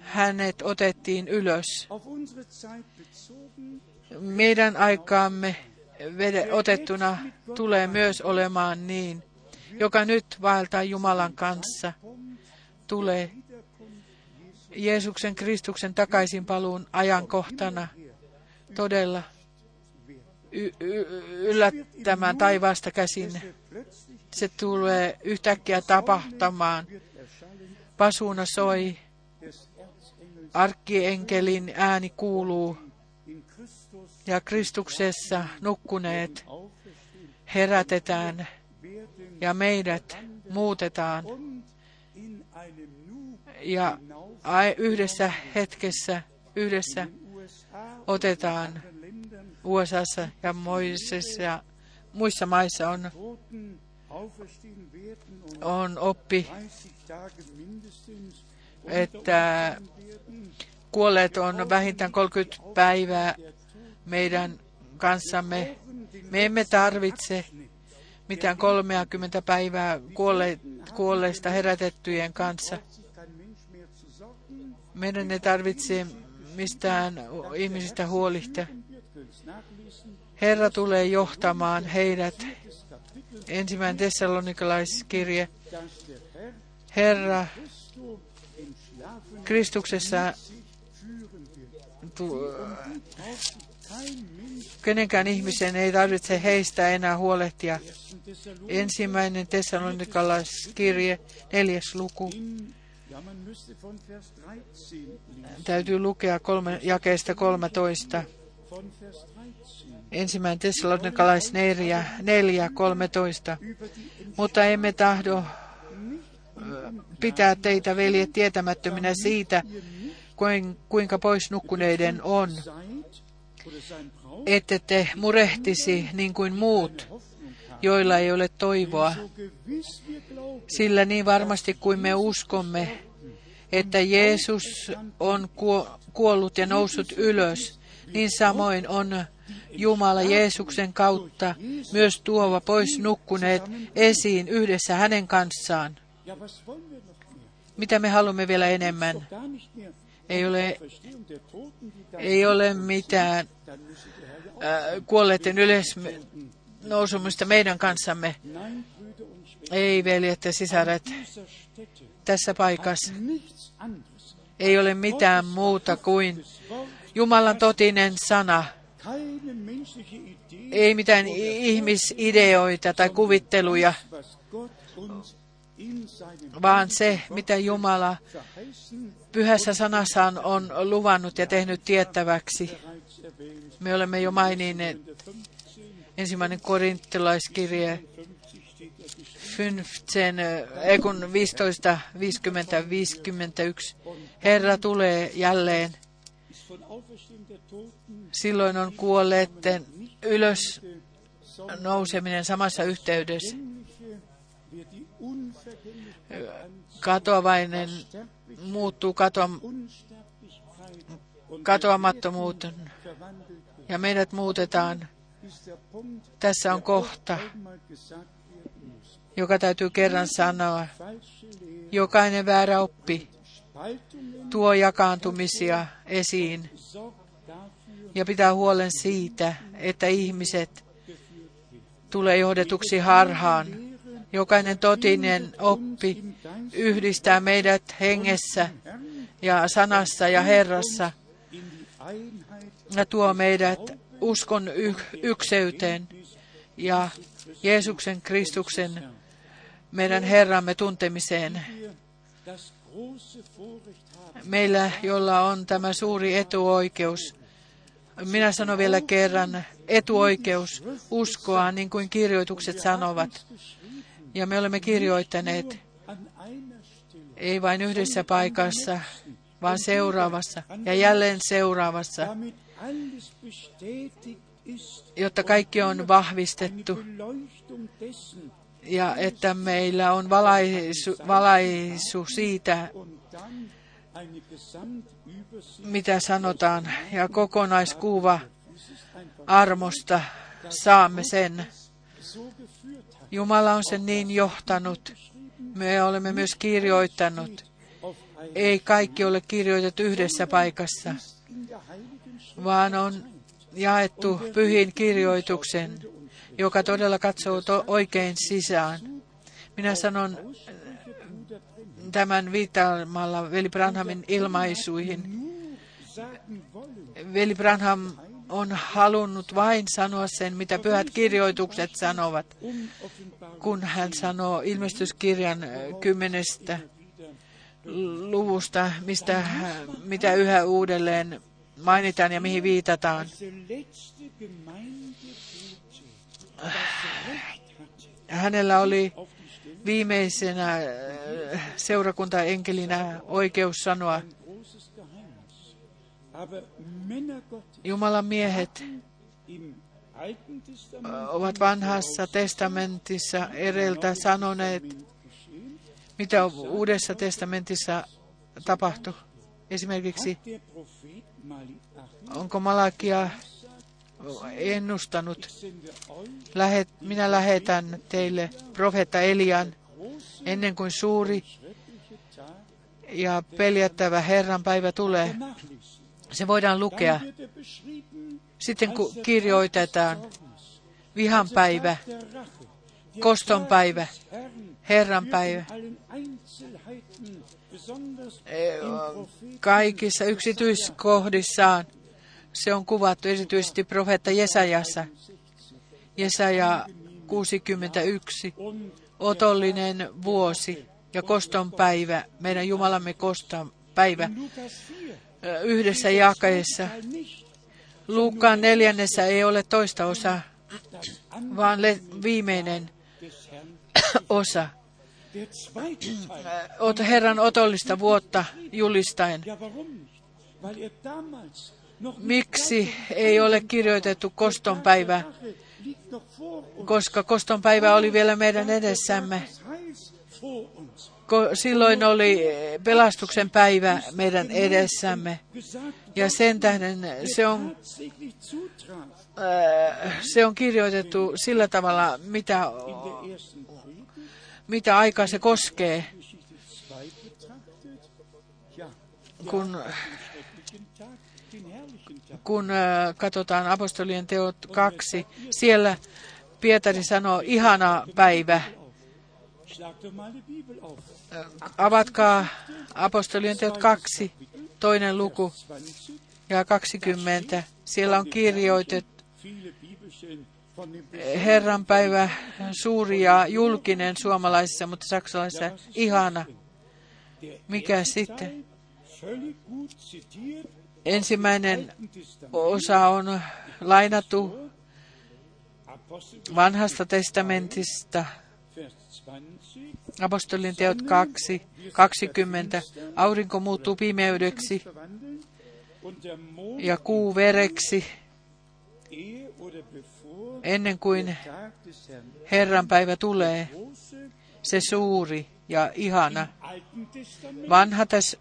hänet otettiin ylös. Meidän aikaamme otettuna tulee myös olemaan niin, joka nyt vaeltaa Jumalan kanssa, tulee Jeesuksen Kristuksen takaisinpaluun ajankohtana todella y- y- yllättämään taivaasta käsin. Se tulee yhtäkkiä tapahtamaan. Pasuuna soi, arkkienkelin ääni kuuluu. Ja Kristuksessa nukkuneet herätetään ja meidät muutetaan. Ja yhdessä hetkessä, yhdessä otetaan USAssa ja muissa, muissa maissa on, on oppi, että kuolleet on vähintään 30 päivää meidän kanssamme. Me emme tarvitse mitään 30 päivää kuolle, kuolleista herätettyjen kanssa. Meidän ei tarvitse mistään ihmisistä huolihtia. Herra tulee johtamaan heidät. Ensimmäinen tessalonikalaiskirje. Herra Kristuksessa kenenkään ihmisen ei tarvitse heistä enää huolehtia. Ensimmäinen tessalonikalaiskirje, neljäs luku. Täytyy lukea kolme, jakeesta 13. Ensimmäinen tessalonikalais 4, 4, 13. Mutta emme tahdo pitää teitä, veljet, tietämättöminä siitä, kuinka pois nukkuneiden on, ette te murehtisi niin kuin muut, joilla ei ole toivoa. Sillä niin varmasti kuin me uskomme, että Jeesus on kuollut ja noussut ylös, niin samoin on Jumala Jeesuksen kautta myös tuova pois nukkuneet esiin yhdessä hänen kanssaan. Mitä me haluamme vielä enemmän? Ei ole, ei ole mitään äh, kuolleiden ylösnousumusta meidän kanssamme. Ei, veljet ja sisaret, tässä paikassa. ei ole mitään muuta kuin Jumalan totinen sana. Ei mitään ihmisideoita tai kuvitteluja, vaan se, mitä Jumala pyhässä sanassaan on luvannut ja tehnyt tiettäväksi. Me olemme jo maininneet ensimmäinen korinttilaiskirje 15, ei kun 15, 50, 51. Herra tulee jälleen. Silloin on kuolleiden ylös nouseminen samassa yhteydessä. Katoavainen muuttuu katoa, katoamattomuuteen ja meidät muutetaan. Tässä on kohta, joka täytyy kerran sanoa. Jokainen väärä oppi tuo jakaantumisia esiin ja pitää huolen siitä, että ihmiset tulee johdetuksi harhaan. Jokainen totinen oppi yhdistää meidät hengessä ja sanassa ja Herrassa ja tuo meidät uskon ykseyteen ja Jeesuksen Kristuksen meidän Herramme tuntemiseen. Meillä, jolla on tämä suuri etuoikeus, minä sanon vielä kerran, etuoikeus uskoa, niin kuin kirjoitukset sanovat. Ja me olemme kirjoittaneet, ei vain yhdessä paikassa, vaan seuraavassa ja jälleen seuraavassa, jotta kaikki on vahvistettu ja että meillä on valaisu, valaisu siitä, mitä sanotaan, ja kokonaiskuva armosta saamme sen. Jumala on sen niin johtanut. Me olemme myös kirjoittanut. Ei kaikki ole kirjoitettu yhdessä paikassa, vaan on jaettu pyhin kirjoituksen, joka todella katsoo to- oikein sisään. Minä sanon tämän viittaamalla veli Branhamin ilmaisuihin. Veli Branham on halunnut vain sanoa sen, mitä pyhät kirjoitukset sanovat, kun hän sanoo ilmestyskirjan kymmenestä luvusta, mistä, mitä yhä uudelleen mainitaan ja mihin viitataan. Hänellä oli viimeisenä äh, seurakuntaenkelinä oikeus sanoa, Jumalan miehet ovat vanhassa testamentissa edeltä sanoneet, mitä uudessa testamentissa tapahtui. Esimerkiksi, onko Malakia ennustanut, lähet, minä lähetän teille profeetta Elian ennen kuin suuri ja peljättävä Herran päivä tulee. Se voidaan lukea. Sitten kun kirjoitetaan vihan päivä, koston päivä, Herran päivä. Propheten Kaikissa yksityiskohdissaan se on kuvattu erityisesti profeetta Jesajassa. Jesaja 61. und Otollinen vuosi ja koston päivä, meidän Jumalamme koston päivä, Lukas 4 ö, yhdessä jakeessa. Luukkaan neljännessä ei ole toista osaa, vaan viimeinen osa. Herran otollista vuotta julistaen. Miksi ei ole kirjoitettu kostonpäivä? Koska kostonpäivä oli vielä meidän edessämme. Silloin oli eh, pelastuksen päivä meidän edessämme. Ja sen tähden se on, äh, se on kirjoitettu sillä tavalla, mitä, mitä aikaa se koskee, Geschichte 2 betrachtet. Ja, kun, kun äh, katsotaan apostolien teot kaksi. Siellä Pietari sanoo, ihana päivä. Avatkaa apostolien teot kaksi, toinen luku 20. ja 20. Siellä on kirjoitettu dem Herran päivä suuri ja julkinen suomalaisessa, mutta saksalaisessa ihana. Mikä sitten? Ensimmäinen osa on lainattu vanhasta testamentista, Vers 20. apostolien teot 2, 20. Aurinko muuttuu pimeydeksi ja kuu vereksi ennen kuin Herran päivä tulee, se suuri ja ihana.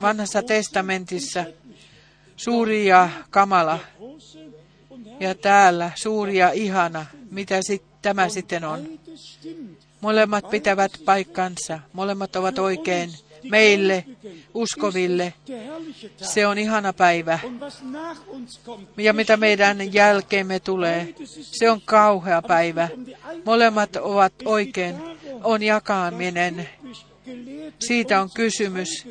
Vanhassa testamentissa suuri ja kamala ja täällä suuri ja ihana. Mitä sit, tämä sitten on? Molemmat pitävät paikkansa, molemmat ovat oikein meille, uskoville. Se on ihana päivä. Ja mitä meidän jälkeemme tulee, se on kauhea päivä. Molemmat ovat oikein. On jakaminen. Siitä on kysymys.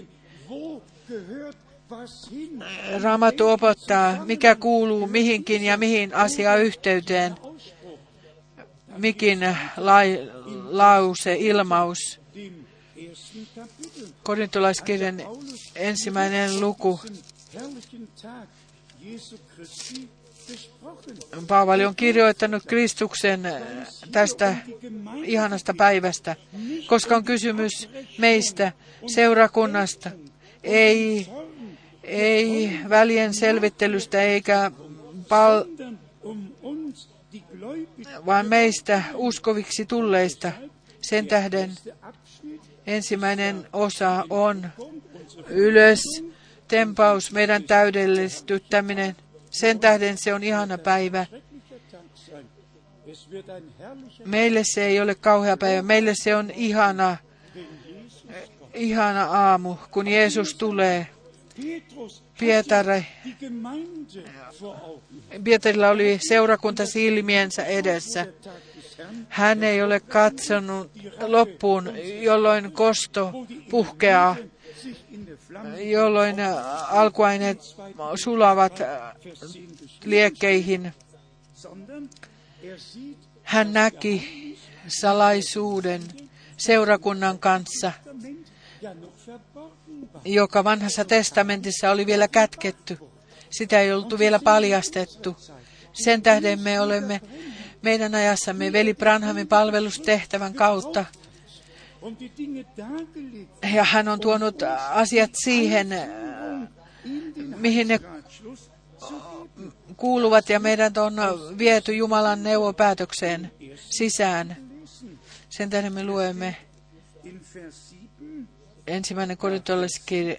Raamattu opettaa, mikä kuuluu mihinkin ja mihin asiayhteyteen, mikin lai, lause, ilmaus. Korintolaiskirjan ensimmäinen luku. Paavali on kirjoittanut Kristuksen tästä ihanasta päivästä, koska on kysymys meistä, seurakunnasta, ei, ei välien selvittelystä eikä pal- vaan meistä uskoviksi tulleista. Sen tähden ensimmäinen osa on ylös, tempaus, meidän täydellistyttäminen. Sen tähden se on ihana päivä. Meille se ei ole kauhea päivä, meille se on ihana, ihana aamu, kun Jeesus tulee. Pietari, Pietarilla oli seurakunta silmiensä edessä. Hän ei ole katsonut loppuun, jolloin kosto puhkeaa, jolloin alkuaineet sulavat liekkeihin. Hän näki salaisuuden seurakunnan kanssa, joka vanhassa testamentissa oli vielä kätketty. Sitä ei oltu vielä paljastettu. Sen tähden me olemme meidän ajassamme veli Branhamin palvelustehtävän kautta. Ja hän on tuonut asiat siihen, mihin ne kuuluvat ja meidät on viety Jumalan neuvopäätökseen sisään. Sen tähden me luemme ensimmäinen korintolaiskirja.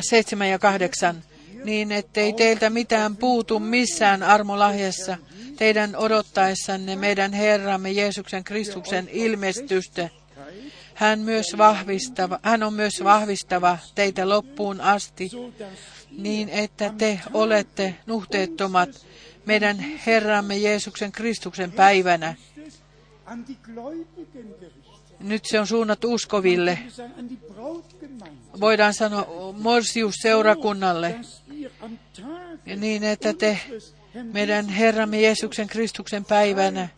Seitsemän ja kahdeksan, niin ettei teiltä mitään puutu missään armolahjassa, teidän odottaessanne meidän Herramme Jeesuksen Kristuksen ilmestystä. Hän, myös vahvistava, hän on myös vahvistava teitä loppuun asti, niin että te olette nuhteettomat meidän Herramme Jeesuksen Kristuksen päivänä. Nyt se on suunnattu uskoville. Voidaan sanoa morsius seurakunnalle, niin että te meidän Herramme Jeesuksen Kristuksen päivänä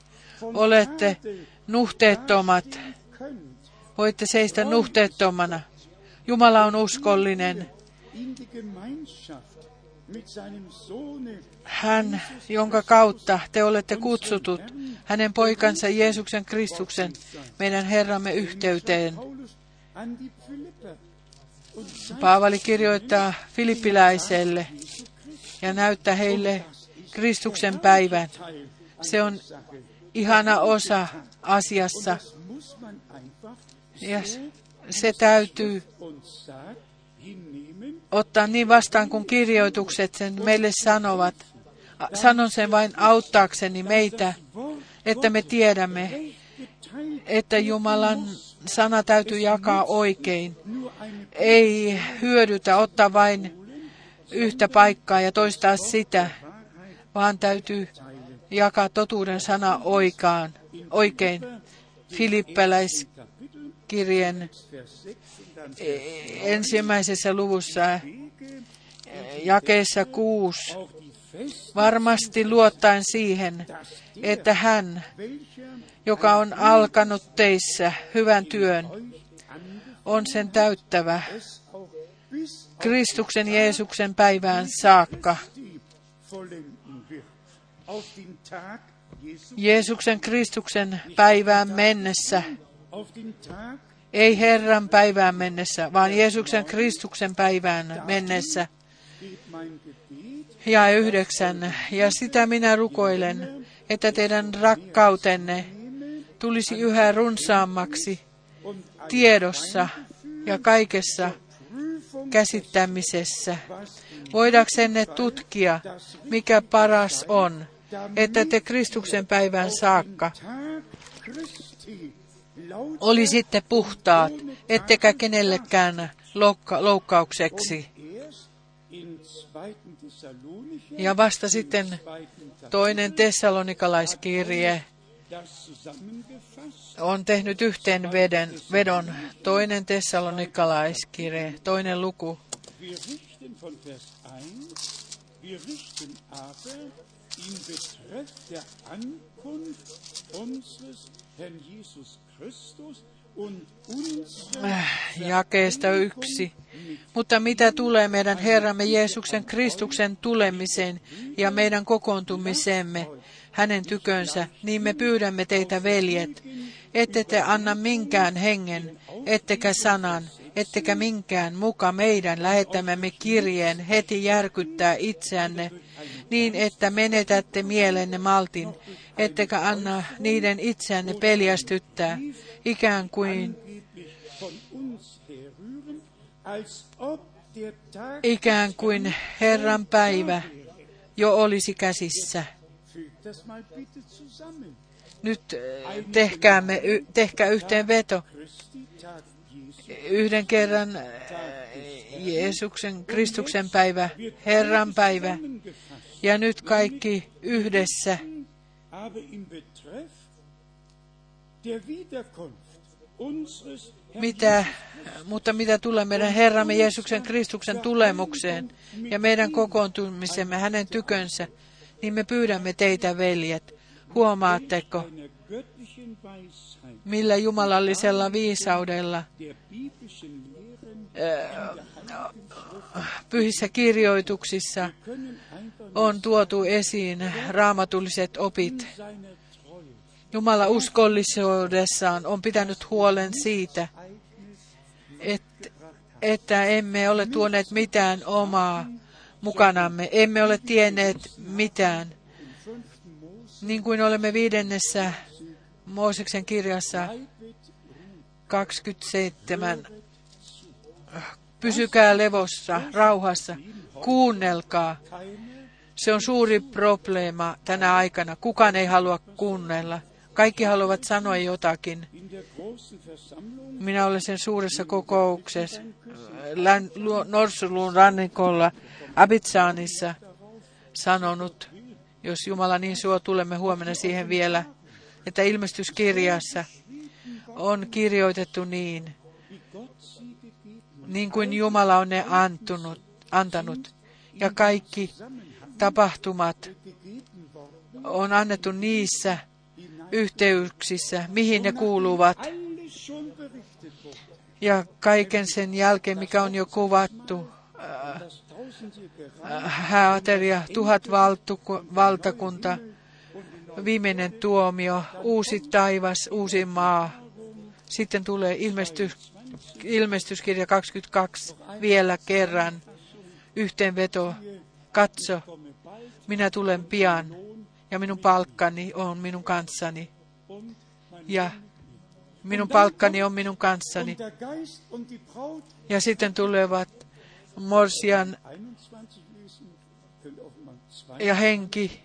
olette nuhteettomat. Voitte seistä nuhteettomana. Jumala on uskollinen. Hän, jonka kautta te olette kutsutut hänen poikansa Jeesuksen Kristuksen, meidän Herramme yhteyteen. Paavali kirjoittaa filippiläiselle ja näyttää heille Kristuksen päivän. Se on ihana osa asiassa. Ja se täytyy ottaa niin vastaan, kun kirjoitukset sen meille sanovat. Sanon sen vain auttaakseni meitä, että me tiedämme, että Jumalan sana täytyy jakaa oikein. Ei hyödytä ottaa vain yhtä paikkaa ja toistaa sitä, vaan täytyy jakaa totuuden sana oikeaan, oikein. Filippäläiskirjeen ensimmäisessä luvussa jakeessa kuusi varmasti luottaen siihen, että hän, joka on alkanut teissä hyvän työn, on sen täyttävä Kristuksen Jeesuksen päivään saakka. Jeesuksen Kristuksen päivään mennessä, ei Herran päivään mennessä, vaan Jeesuksen Kristuksen päivään mennessä. Ja yhdeksän, ja sitä minä rukoilen, että teidän rakkautenne tulisi yhä runsaammaksi tiedossa ja kaikessa käsittämisessä, voidaksenne tutkia, mikä paras on että te Kristuksen päivään saakka olisitte puhtaat, ettekä kenellekään loukka- loukkaukseksi. erst in 2. Thessalonicher, Ja vasta sitten 2. toinen tessalonikalaiskirje on tehnyt yhteen veden, vedon. Toinen tessalonikalaiskirje, toinen luku. Wir richten von Vers 1, wir richten aber in Betreff der Ankunft unseres Herrn Jesus jakeesta yksi. Mutta mitä tulee meidän Herramme Jeesuksen Kristuksen tulemiseen ja meidän kokoontumisemme hänen tykönsä, niin me pyydämme teitä, veljet, ette te anna minkään hengen, ettekä sanan, ettekä minkään muka meidän lähettämämme kirjeen heti järkyttää itseänne, niin että menetätte mielenne maltin, ettekä anna niiden itseänne peljästyttää, ikään kuin ikään kuin Herran päivä jo olisi käsissä. Nyt äh, tehkäämme, tehkää yhteen veto. Yhden kerran äh, Jeesuksen, Kristuksen päivä, Herran päivä. Ja nyt kaikki yhdessä. Mitä, mutta mitä tulee meidän Herramme Jeesuksen Kristuksen tulemukseen ja meidän kokoontumisemme hänen tykönsä, niin me pyydämme teitä, veljet. Huomaatteko, millä jumalallisella viisaudella Lehren pyhissä kirjoituksissa on tuotu esiin raamatulliset opit. Jumala uskollisuudessaan on pitänyt huolen siitä, että, että emme ole tuoneet mitään omaa mukanamme, emme ole tienneet mitään. Niin kuin olemme viidennessä Mooseksen kirjassa 27. Pysykää levossa, rauhassa, kuunnelkaa. Se on suuri probleema tänä aikana. Kukaan ei halua kuunnella. Kaikki haluavat sanoa jotakin. Minä olen sen suuressa kokouksessa Län- Norsuluun rannikolla Abitsaanissa sanonut, jos Jumala niin suo, tulemme huomenna siihen vielä, että ilmestyskirjassa on kirjoitettu niin, niin kuin Jumala on ne antunut, antanut. Ja kaikki tapahtumat on annettu niissä yhteyksissä, mihin ne kuuluvat. Ja kaiken sen jälkeen, mikä on jo kuvattu, tausendjährige Reich hääateria, tuhat valtakunta, viimeinen tuomio, uusi taivas, uusi maa. Sitten tulee ilmestys, ilmestyskirja 22 vielä kerran. Yhteenveto, katso, minä tulen pian ja minun palkkani on minun kanssani. Ja minun palkkani on minun kanssani. Ja sitten tulevat morsian 21 lesen, könnt auch mal zwei ja henki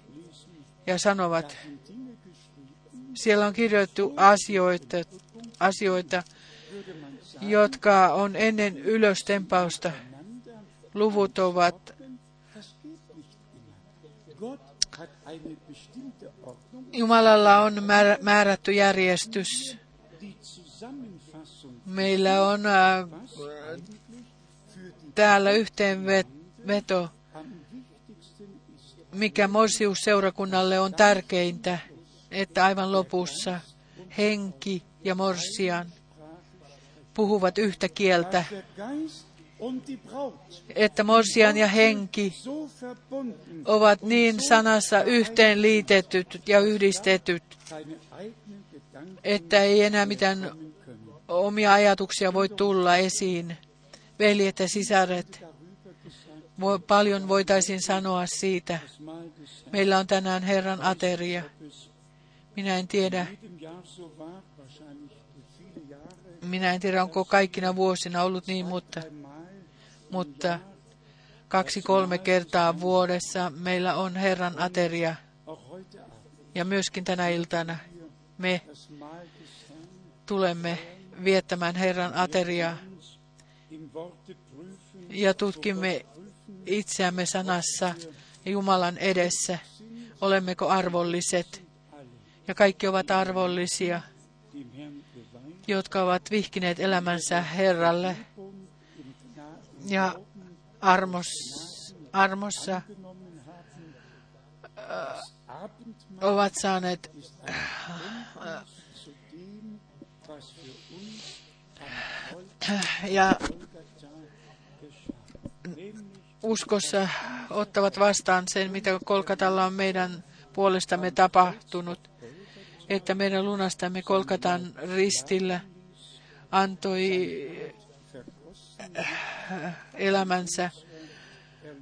ja sanovat, siellä on kirjoitettu asioita, asioita, jotka on ennen ylöstempausta. Luvut ovat, Jumalalla on määr- määrätty järjestys. Meillä on äh, täällä yhteenveto, mikä morsiusseurakunnalle on tärkeintä, että aivan lopussa henki ja morsian puhuvat yhtä kieltä, Että morsian ja henki ovat niin sanassa yhteen liitetyt ja yhdistetyt, että ei enää mitään omia ajatuksia voi tulla esiin. Veljet ja sisaret, paljon voitaisiin sanoa siitä. Meillä on tänään Herran ateria. Minä en tiedä, minä en tiedä, onko kaikkina vuosina ollut niin, mutta, mutta kaksi-kolme kertaa vuodessa meillä on Herran ateria. Ja myöskin tänä iltana me tulemme viettämään Herran ateriaa ja tutkimme itseämme sanassa Jumalan edessä. Olemmeko arvolliset? Ja kaikki ovat arvollisia, jotka ovat vihkineet elämänsä Herralle ja armos, armossa Abendmahl ovat saaneet Golgatha ja uskossa ottavat vastaan sen, mitä Kolkatalla on meidän puolestamme tapahtunut, että meidän lunastamme Kolkatan ristillä antoi elämänsä,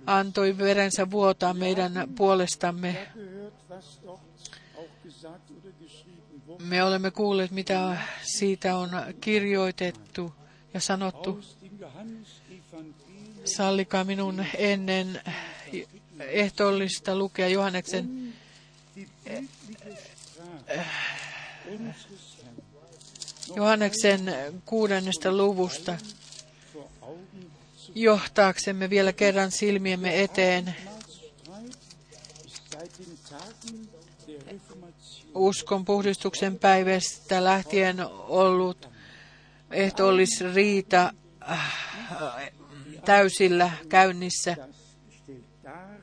antoi verensä vuotaa meidän puolestamme. Me olemme kuulleet, mitä siitä on kirjoitettu ja sanottu. Sallikaa minun ennen ehtoollista lukea Johanneksen Johanneksen kuudennesta luvusta johtaaksemme vielä kerran silmiemme eteen uskon puhdistuksen päivästä lähtien ollut ehtoollisriita äh, täysillä käynnissä. das stellt dar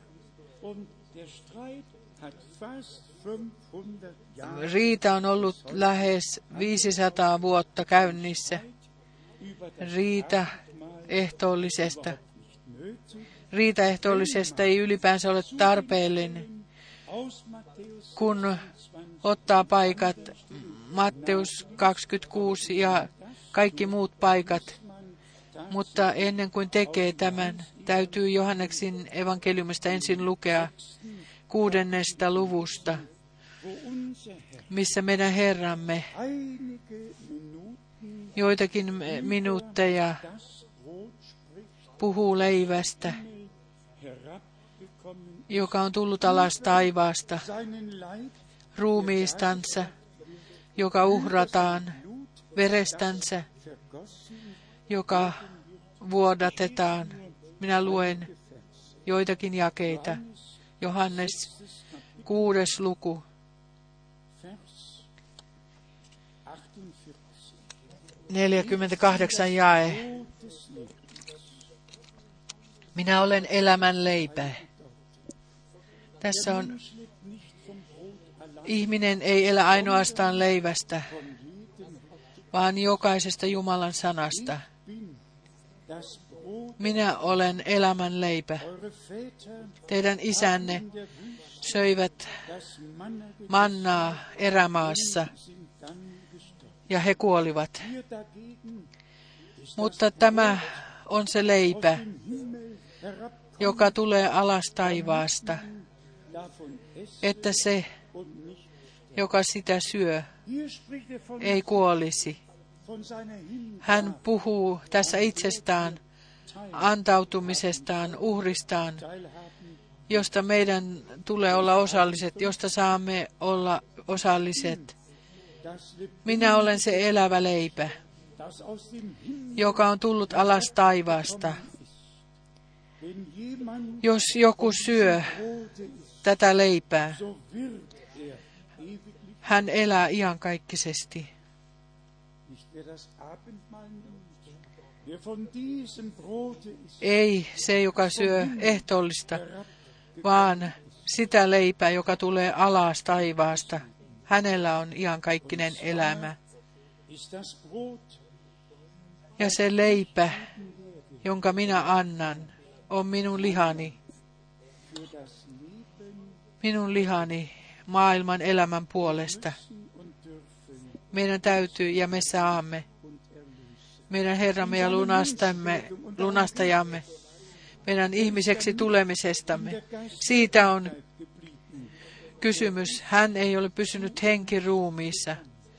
und der Streit hat fast 500 Jahre Riita on ollut lähes 500 vuotta käynnissä. Riita ehtoollisesta. Riita ehtoollisesta ei ylipäänsä ole tarpeellinen, kun 26 ottaa paikat Matteus 26 ja kaikki muut paikat. Mutta ennen kuin tekee tämän, täytyy Johanneksin evankeliumista ensin lukea kuudennesta luvusta, missä meidän Herramme joitakin minuutteja puhuu leivästä, joka on tullut alas taivaasta, ruumiistansa, joka uhrataan, verestänsä, joka vuodatetaan. Minä luen joitakin jakeita. Johannes kuudes luku, Vers 48. 48 jae. Minä olen elämän leipä. Tässä on, ihminen ei elä ainoastaan leivästä, vaan jokaisesta Jumalan sanasta. Minä olen elämän leipä. Teidän isänne söivät mannaa erämaassa ja he kuolivat. Mutta tämä on se leipä, joka tulee alas taivaasta, että se, joka sitä syö, ei kuolisi. Hän puhuu tässä itsestään, antautumisestaan, uhristaan, josta meidän tulee olla osalliset, josta saamme olla osalliset. Minä olen se elävä leipä, joka on tullut alas taivaasta. Jos joku syö tätä leipää, hän elää iankaikkisesti. Ei se, joka syö ehtoollista, herab, vaan sitä leipää, joka tulee alas taivaasta. Hänellä on iankaikkinen elämä. Ja se leipä, jonka minä annan, on minun lihani, minun lihani maailman elämän puolesta. Meidän täytyy ja me saamme. Meidän Herramme ja lunastamme, lunastajamme, meidän ihmiseksi tulemisestamme. Siitä on kysymys. Hän ei ole pysynyt henkiruumiissa.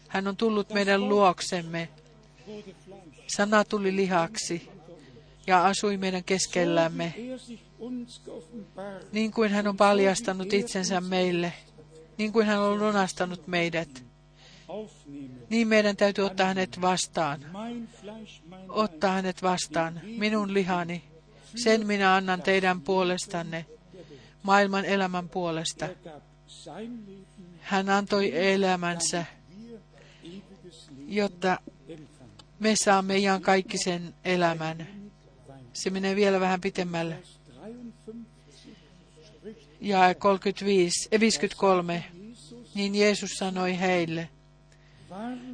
Hän on tullut meidän luoksemme. Sana tuli lihaksi ja asui meidän keskellämme, niin kuin hän on paljastanut itsensä meille niin kuin hän on lunastanut meidät, niin meidän täytyy ottaa hänet vastaan. Ottaa hänet vastaan, minun lihani, sen minä annan teidän puolestanne, maailman elämän puolesta. Hän antoi elämänsä, jotta me saamme iankaikkisen elämän. Se menee vielä vähän pitemmälle. Vers 53 spricht Ja 35, eh, 53. Jesus, Niin Jeesus sanoi heille,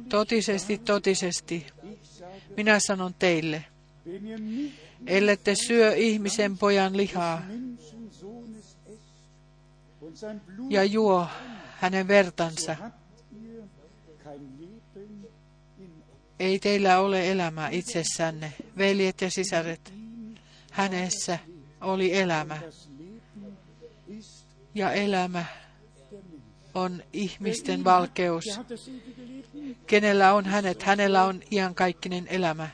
totisesti, totisesti, minä sanon teille, ellette syö ihmisen pojan lihaa ja juo hänen vertansa, ei teillä ole elämää itsessänne. Veljet ja sisaret, hänessä oli elämä, ja elämä on ihmisten valkeus. Kenellä on hänet, hänellä on iankaikkinen elämä.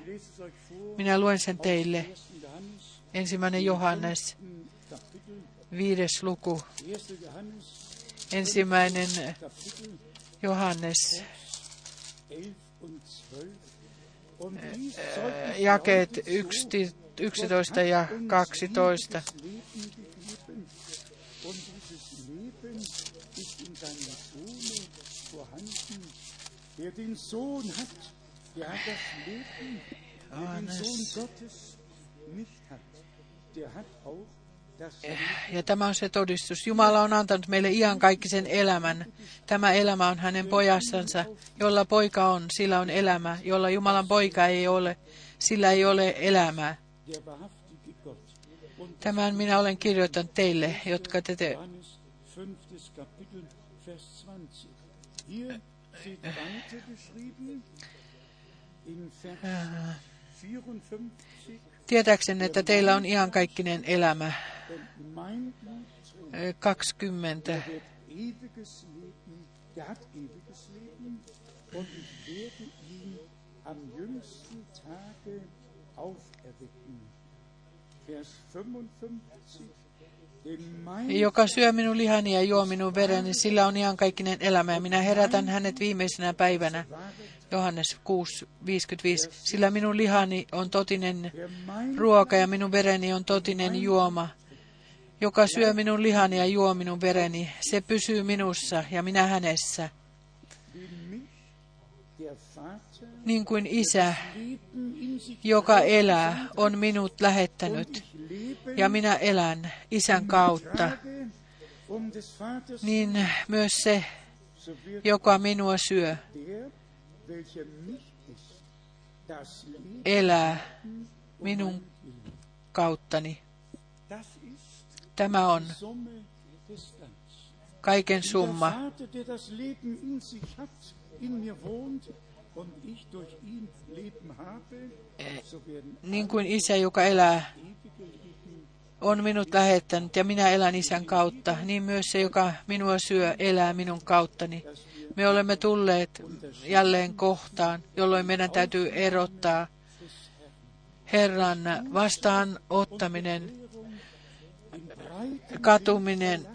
Minä luen sen teille. 1. Johannes, Ensimmäinen Johannes, viides luku. 1. Johannes, Ensimmäinen Johannes, 11 und 12. Und dies Zeugnis jakeet Gottes, 11 ja 12. Gott hat uns ewiges Leben gegeben. Und dieses Leben ist in seinem Sohne vorhanden. Wer den Sohn hat, der hat das Leben. Wer den Sohn Gottes nicht hat, der hat auch das Leben. Ja tämä on se todistus. Jumala on antanut meille iankaikkisen elämän. Tämä elämä on hänen pojassansa. Jolla poika on, sillä on elämä. Jolla Jumalan poika ei ole, sillä ei ole elämää. Tämän minä olen kirjoittanut teille, jotka te, te Johannes 5. Kapitel, Vers 20. Hier steht weiter geschrieben in Vers 54. tietääksenne, että teillä on iankaikkinen elämä. Und mein Blut trinkt, Ö, 20. der wird ewiges Leben, der hat ewiges Leben und ich werde ihn am jüngsten Tage auferwecken. Joka syö minun lihani ja juo minun vereni, sillä on iankaikkinen elämä ja minä herätän hänet viimeisenä päivänä. Johannes 6, 55. Sillä minun lihani on totinen ruoka ja minun vereni on totinen juoma. Joka syö minun lihani ja juo minun vereni, se pysyy minussa ja minä hänessä. Niin kuin isä, joka elää, on minut lähettänyt, ja minä elän isän kautta, niin myös se, joka minua syö, elää minun kauttani. Tämä on kaiken summa. Werden Niin kuin isä, joka elää, on minut lähettänyt ja minä elän isän kautta, niin myös se, joka minua syö, elää minun kauttani. Me olemme tulleet jälleen kohtaan, jolloin meidän täytyy erottaa Herran vastaanottaminen, katuminen,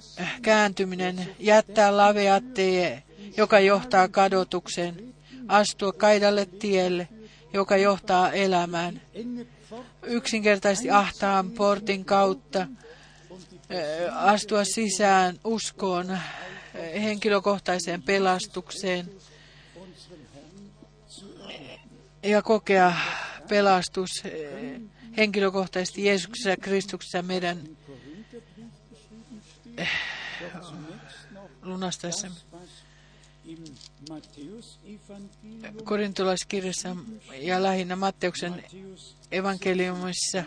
kääntyminen, jättää lavea tie, joka johtaa kadotukseen, astua kaidalle tielle, joka johtaa elämään, yksinkertaisesti ahtaan portin kautta, ö, astua sisään uskoon, ö, henkilökohtaiseen pelastukseen ja kokea pelastus ö, henkilökohtaisesti Jeesuksessa Kristuksessa meidän doch Korintolaiskirjassa ja lähinnä Matteuksen evankeliumissa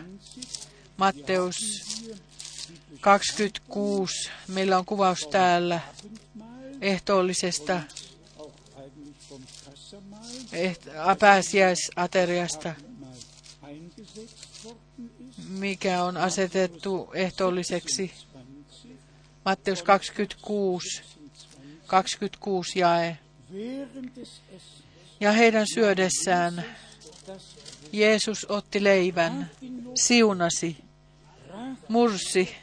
Matteus 26. Meillä on kuvaus täällä ehtoollisesta eht- pääsiäisateriasta, mikä on asetettu ehtoolliseksi. 20. Matteus 26, 26 jae. Ja heidän syödessään Jeesus otti leivän, siunasi, mursi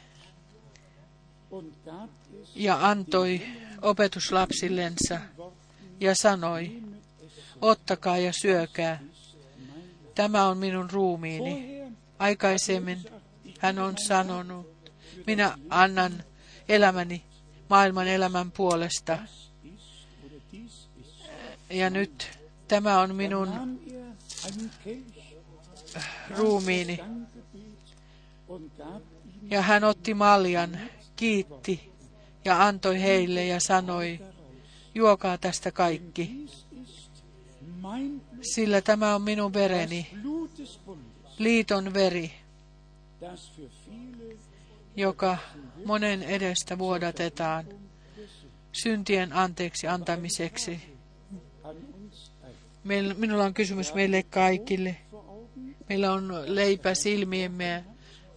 ja antoi opetuslapsillensa ja sanoi, ottakaa ja syökää. Tämä on minun ruumiini. Aikaisemmin hän on sanonut, minä annan elämäni maailman elämän puolesta. Ja nyt tämä on minun ruumiini. Ja hän otti maljan, kiitti ja antoi heille ja sanoi, juokaa tästä kaikki, sillä tämä on minun vereni, liiton veri, joka monen edestä vuodatetaan syntien anteeksi antamiseksi. Minulla on kysymys meille kaikille. Meillä on leipä silmiemme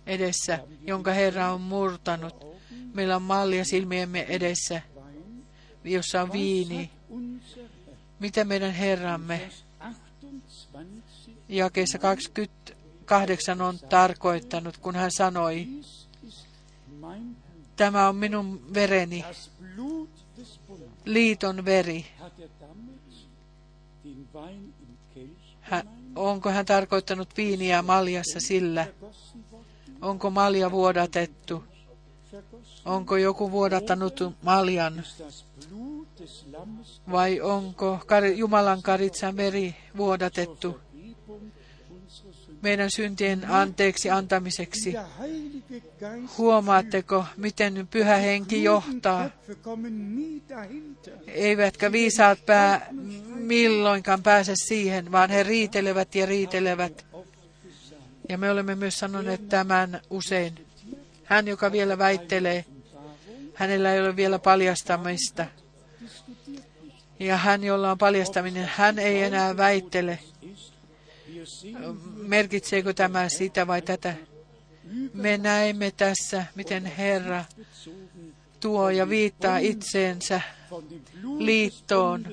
edessä, jonka Herra on murtanut. Meillä on mallia silmiemme edessä, jossa on viini. Mitä meidän Herramme jakeessa 28 on tarkoittanut, kun hän sanoi, tämä on minun vereni, liiton veri. Hän, onko hän tarkoittanut viiniä maljassa sillä? Onko malja vuodatettu? Onko joku vuodattanut maljan? Vai onko Jumalan karitsan veri vuodatettu meidän syntien anteeksi antamiseksi? Huomaatteko, miten pyhä henki johtaa? Eivätkä viisaat pää milloinkaan pääse siihen, vaan he riitelevät ja riitelevät. Ja me olemme myös sanoneet tämän usein. Hän, joka vielä väittelee, hänellä ei ole vielä paljastamista. Ja hän, jolla on paljastaminen, hän ei enää väittele. Merkitseekö tämä sitä vai tätä? Me näemme tässä, miten Herra tuo ja viittaa itseensä liittoon,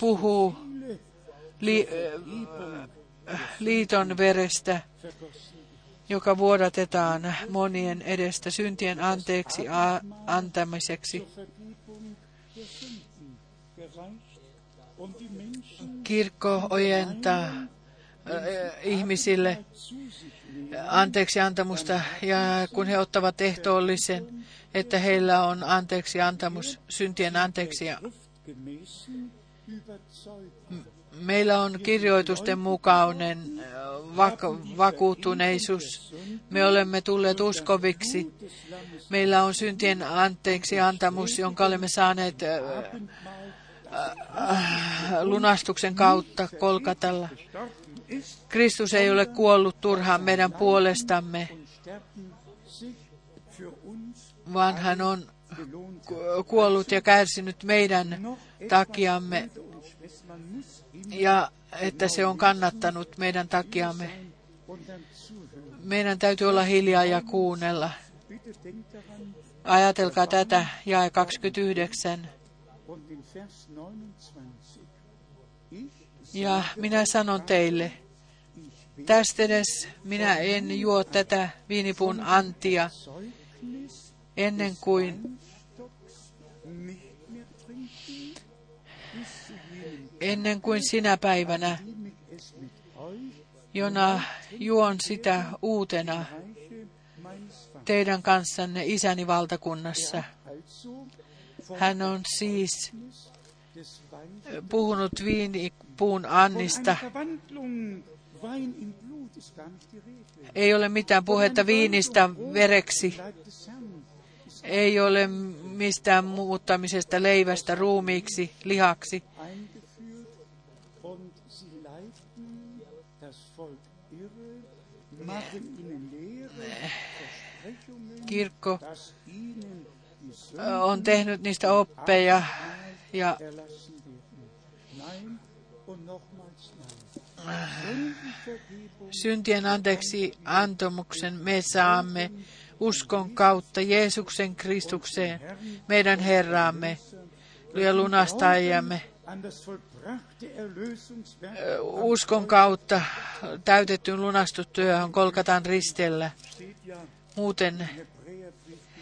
puhuu li, liiton verestä, joka vuodatetaan monien edestä syntien anteeksi antamiseksi. Kirkko ojentaa ihmisille anteeksi antamusta ja kun he ottavat ehtoollisen, että heillä on anteeksi antamus, syntien anteeksi Meillä on kirjoitusten mukainen vak- vakuuttuneisuus. Me olemme tulleet uskoviksi. Meillä on syntien anteeksi antamus, jonka olemme saaneet lunastuksen kautta kolkatalla. Kristus ei ole kuollut turhaan meidän puolestamme, vaan hän on kuollut ja kärsinyt meidän takiamme ja että se on kannattanut meidän takiamme. Meidän täytyy olla hiljaa ja kuunnella. Ajatelkaa tätä, jae 29. Ja minä sanon teille, tästä edes minä en juo tätä viinipuun antia ennen kuin ennen kuin sinä päivänä, jona juon sitä uutena teidän kanssanne isäni valtakunnassa. Hän on siis puhunut viinipuun Annista. Ei ole mitään puhetta viinistä vereksi. Ei ole mistään muuttamisesta leivästä ruumiiksi, lihaksi. Kirkko on tehnyt niistä oppeja ja syntien anteeksi antomuksen me saamme uskon kautta Jeesuksen Kristukseen, meidän Herraamme ja lunastajamme uskon kautta täytettyyn lunastustyöhön Kolkatan ristellä. Muuten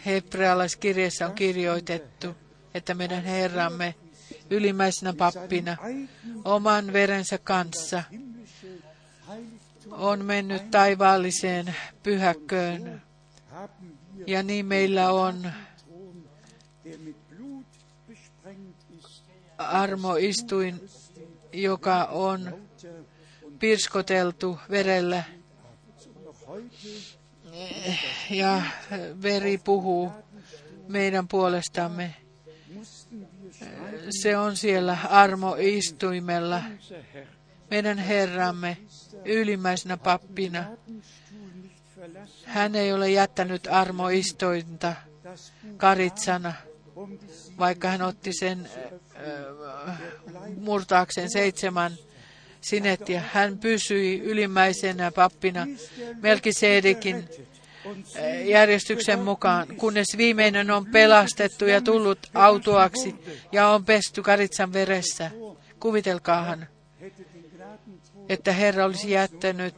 Hebrealaiskirjeessä on kirjoitettu, että meidän Herramme ylimmäisenä pappina oman verensä kanssa on mennyt taivaalliseen pyhäkköön. Ja niin meillä on armoistuin, joka on pirskoteltu verellä. Ja veri puhuu meidän puolestamme. Se on siellä armoistuimella. Meidän Herramme ylimmäisenä pappina. Hän ei ole jättänyt armoistointa karitsana, vaikka hän otti sen äh, murtaakseen seitsemän sinettiä. Hän pysyi ylimmäisenä pappina Melkisedekin järjestyksen mukaan, kunnes viimeinen on pelastettu ja tullut autuaksi ja on pesty karitsan veressä. Kuvitelkaahan, että Herra olisi jättänyt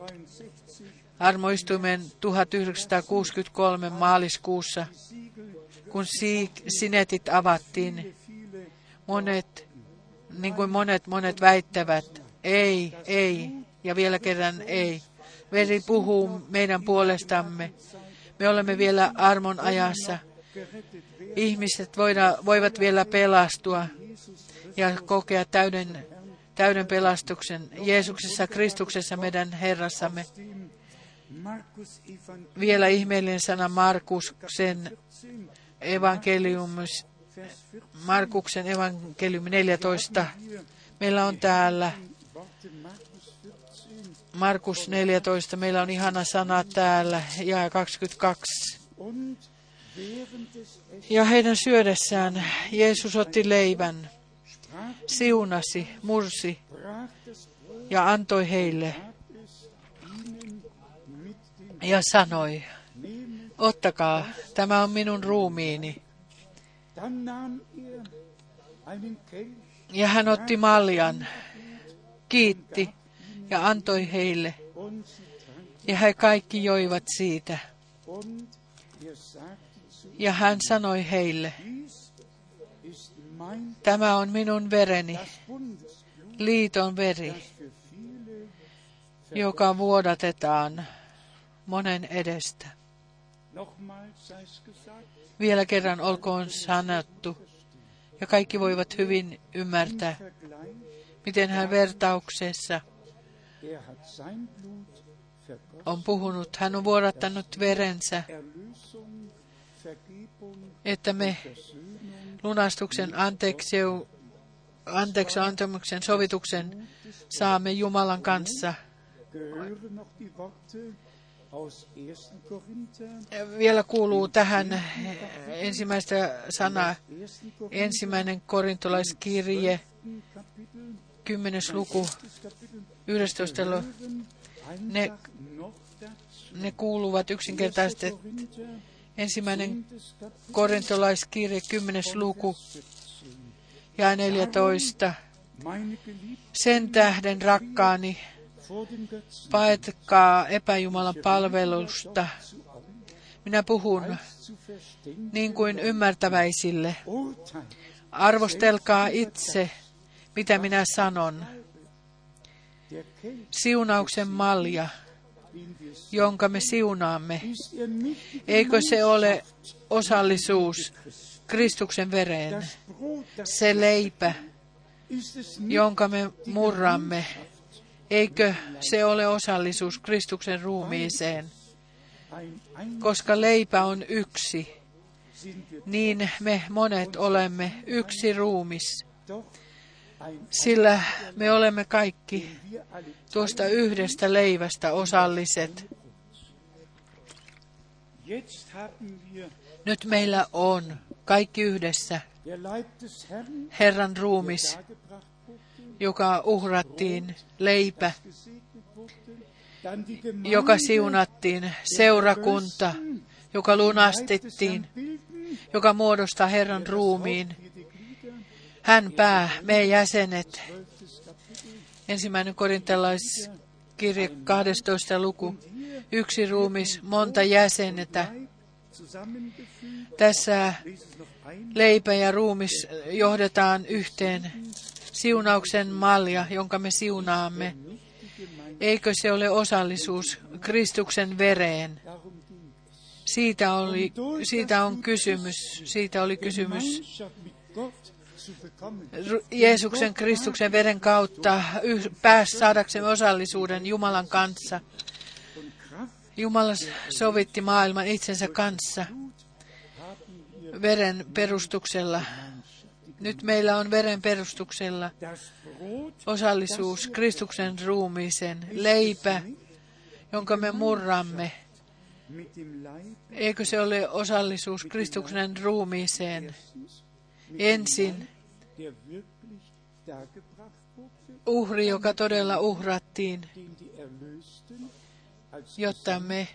armoistuimen 1963 maaliskuussa, kun sinetit avattiin. Monet, niin kuin monet, monet väittävät, ei, ei, ja vielä kerran ei. Veri puhuu meidän puolestamme. Me olemme vielä armon ajassa. Ihmiset voida, voivat vielä pelastua ja kokea täyden, täyden pelastuksen Jeesuksessa Kristuksessa meidän Herrassamme. Vielä ihmeellinen sana Markuksen evankeliumus, Markuksen evankeliumi 14. Meillä on täällä Markus 14, meillä on ihana sana täällä, ja 22. Ja heidän syödessään Jeesus otti leivän, siunasi, mursi ja antoi heille ja sanoi, ottakaa, tämä on minun ruumiini. Ja hän otti maljan, kiitti ja antoi heille. Ja he kaikki joivat siitä. Ja hän sanoi heille, tämä on minun vereni, liiton veri, joka vuodatetaan monen edestä. Vielä kerran olkoon sanottu, ja kaikki voivat hyvin ymmärtää, miten hän vertauksessa on puhunut. Hän on vuodattanut verensä, että me lunastuksen anteeksi, anteeksi antamuksen sovituksen saamme Jumalan kanssa. Vielä kuuluu tähän ensimmäistä sanaa, ensimmäinen korintolaiskirje, kymmenes luku, 11. Ne, ne kuuluvat yksinkertaisesti ensimmäinen korintolaiskirje, 10. luku ja 14. Sen tähden rakkaani, paetkaa epäjumalan palvelusta. Minä puhun niin kuin ymmärtäväisille. Arvostelkaa itse, mitä minä sanon siunauksen malja, jonka me siunaamme. Eikö se ole osallisuus Kristuksen vereen? Se leipä, jonka me murramme, eikö se ole osallisuus Kristuksen ruumiiseen? Koska leipä on yksi, niin me monet olemme yksi ruumis sillä me olemme kaikki tuosta yhdestä leivästä osalliset. Nyt meillä on kaikki yhdessä Herran ruumis, joka uhrattiin, leipä, joka siunattiin, seurakunta, joka lunastettiin, joka muodostaa Herran ruumiin, hän pää, me jäsenet. Ensimmäinen korintalaiskirje 12. luku. Yksi ruumis, monta zusammengefügt. Tässä leipä ja ruumis johdetaan yhteen. Siunauksen malja, jonka me siunaamme. Eikö se ole osallisuus Kristuksen vereen? Siitä, oli, siitä on kysymys. Siitä oli kysymys. Jeesuksen Kristuksen veren kautta pääs saadaksemme osallisuuden Jumalan kanssa. Jumala sovitti maailman itsensä kanssa veren perustuksella. Nyt meillä on veren perustuksella osallisuus Kristuksen ruumiiseen, leipä, jonka me murramme. Eikö se ole osallisuus Kristuksen ruumiiseen? Ensin uhri, joka todella uhrattiin, jotta me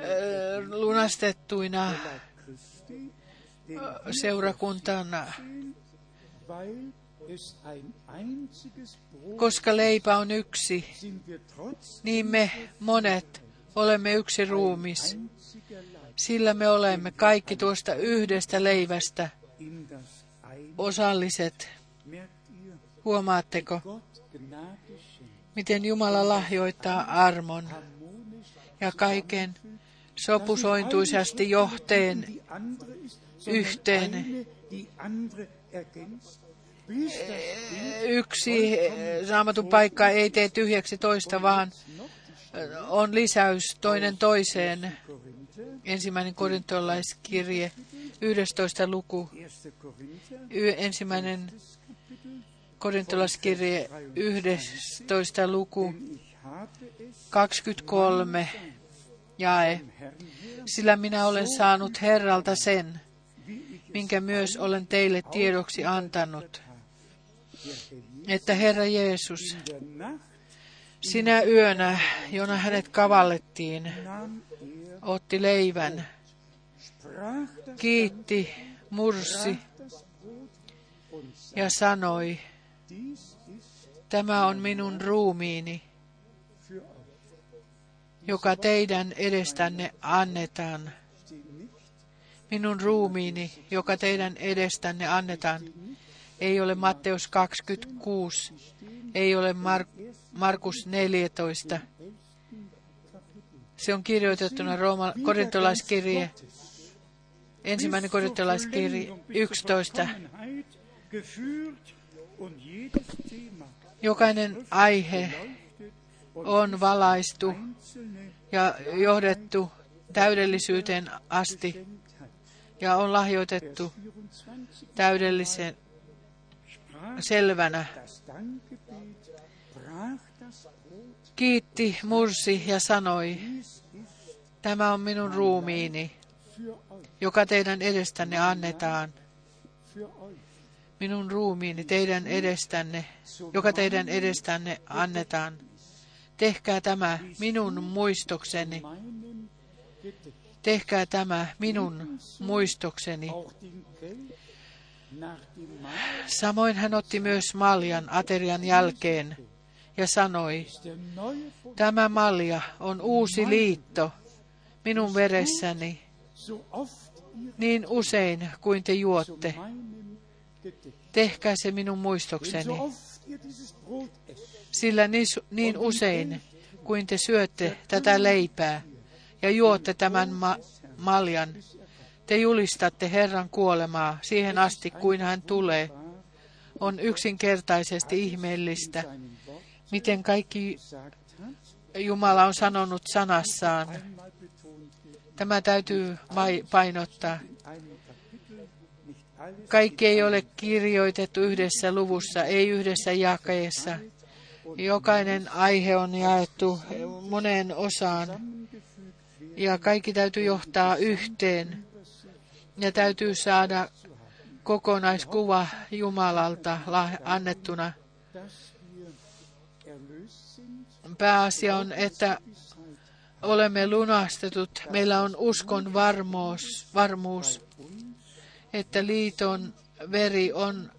ö, lunastettuina den seurakuntana, koska leipä on yksi, niin me monet olemme yksi ruumis. Sillä me olemme kaikki tuosta yhdestä leivästä. Osalliset. Huomaatteko, miten Jumala lahjoittaa armon ja kaiken sopusointuisesti johteen yhteen. Yksi raamatun paikka ei tee tyhjäksi toista, vaan on lisäys toinen toiseen. Ensimmäinen korintolaiskirje, 11. luku, 1. Korinther, y- ensimmäinen korintolaiskirje, 11. luku, denn ich habe es 23 jae. Sillä minä olen saanut Herralta sen, minkä myös olen teille tiedoksi antanut, että Herra Jeesus, sinä yönä, jona hänet kavallettiin, otti leivän, kiitti, mursi ja sanoi, tämä on minun ruumiini, joka teidän edestänne annetaan. Minun ruumiini, joka teidän edestänne annetaan, ei ole Matteus 26, ei ole Mar- Markus 14. Se on kirjoitettuna Rooma, korintolaiskirje, ensimmäinen korintolaiskirje 11. Vollkommenheit geführt und jedes Thema Jokainen aihe on valaistu ja johdettu täydellisyyteen asti ja on lahjoitettu 24 täydellisen selvänä. Kiitti, mursi ja sanoi, tämä on minun ruumiini, joka teidän edestänne annetaan. Minun ruumiini teidän edestänne, joka teidän edestänne annetaan. Tehkää tämä minun muistokseni. Tehkää tämä minun muistokseni. Samoin hän otti myös maljan aterian jälkeen ja sanoi, tämä malja on uusi liitto minun veressäni niin usein kuin te juotte. Tehkää se minun muistokseni, sillä niin, niin usein kuin te syötte tätä leipää ja juotte tämän ma- maljan, te julistatte Herran kuolemaa siihen asti, kuin hän tulee. On yksinkertaisesti ihmeellistä, miten kaikki Jumala on sanonut sanassaan. Tämä täytyy painottaa. Kaikki ei ole kirjoitettu yhdessä luvussa, ei yhdessä jakeessa. Jokainen aihe on jaettu moneen osaan ja kaikki täytyy johtaa yhteen. Ja täytyy saada kokonaiskuva Jumalalta la- annettuna. Pääasia on, että olemme lunastetut. Meillä on uskon varmuus, varmuus että liiton veri on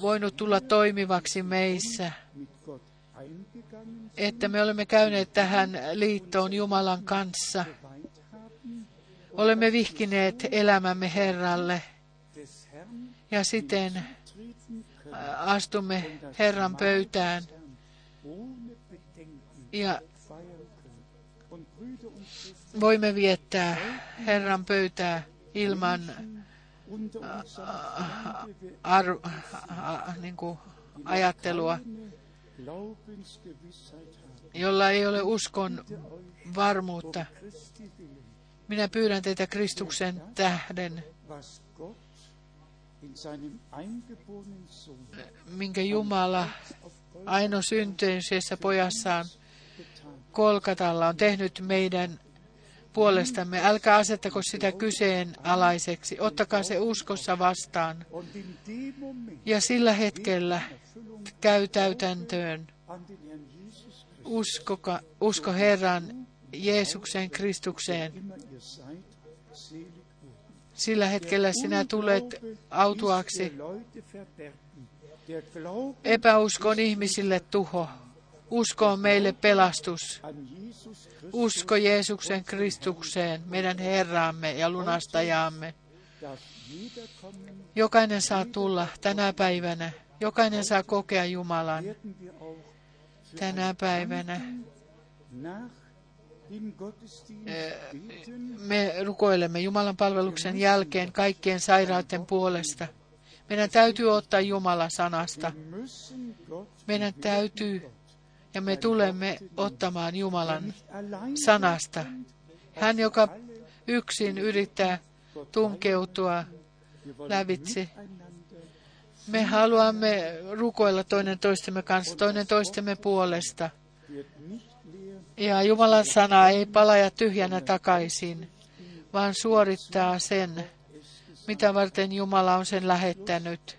voinut tulla toimivaksi meissä, että me olemme käyneet tähän liittoon Jumalan kanssa. Olemme vihkineet elämämme Herralle. Ja siten äh, astumme Herran pöytään. Ja voimme viettää Herran pöytää ilman uns äh, ar, a, niin kuin ajattelua, jolla ei ole uskon varmuutta. Minä pyydän teitä Kristuksen tähden, minkä Jumala aino syntyisessä pojassaan Kolkatalla on tehnyt meidän puolestamme. Älkää asettako sitä kyseenalaiseksi. Ottakaa se uskossa vastaan. Ja sillä hetkellä käy täytäntöön. Uskoka, usko Herran Jeesuksen Kristukseen. Sillä hetkellä sinä tulet autuaksi. Epäuskon ihmisille tuho. Usko on meille pelastus. Usko Jeesuksen Kristukseen, meidän Herraamme ja lunastajaamme. Jokainen saa tulla tänä päivänä. Jokainen saa kokea Jumalan tänä päivänä. beten. Me rukoilemme Jumalan palveluksen jälkeen kaikkien sairaiden puolesta. Meidän täytyy ottaa Jumala sanasta. Meidän täytyy ja me tulemme ottamaan Jumalan sanasta. Hän, joka yksin yrittää tunkeutua lävitse. Me haluamme rukoilla toinen toistemme kanssa, toinen toistemme puolesta. Ja Jumalan sana ei palaja tyhjänä takaisin, vaan suorittaa sen, mitä varten Jumala on sen lähettänyt.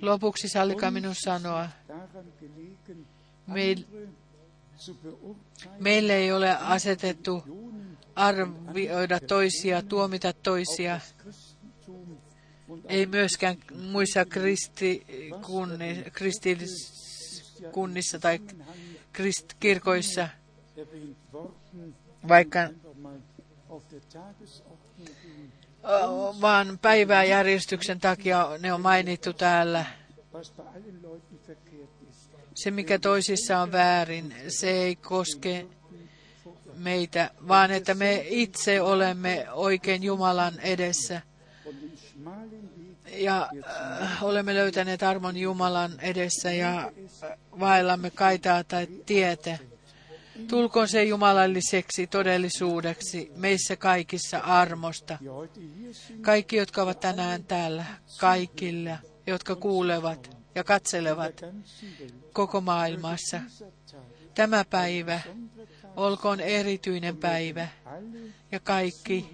Lopuksi sallikaa minun sanoa, meille ei ole asetettu arvioida toisia, tuomita toisia, ei myöskään muissa kristikunni, kristilliskunnissa tai krist, kirkoissa, vaikka vaan päiväjärjestyksen takia ne on mainittu täällä. Se, mikä toisissa on väärin, se ei koske meitä, vaan että me itse olemme oikein Jumalan edessä ja äh, olemme löytäneet armon Jumalan edessä ja äh, vaellamme kaitaa tai tietä. Tulkoon se jumalalliseksi todellisuudeksi meissä kaikissa armosta. Kaikki, jotka ovat tänään täällä, kaikilla, jotka kuulevat ja katselevat koko maailmassa. Tämä päivä olkoon erityinen päivä ja kaikki,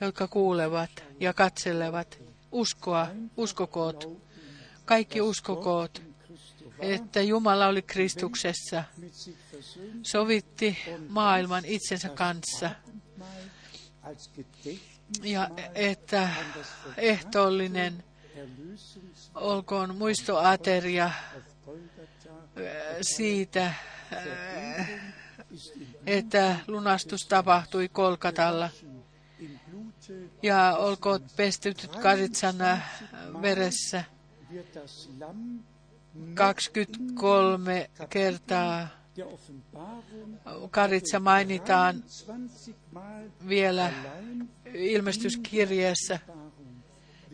jotka kuulevat ja katselevat, uskoa, uskokoot, kaikki uskokoot, että Jumala oli Kristuksessa, sovitti maailman itsensä kanssa ja että ehtoollinen olkoon muistoateria äh, siitä, äh, että lunastus tapahtui Kolkatalla ja olkoon pestytyt karitsana veressä wird das Lamm 23 kertaa. Karitsa mainitaan 20 Mal vielä allein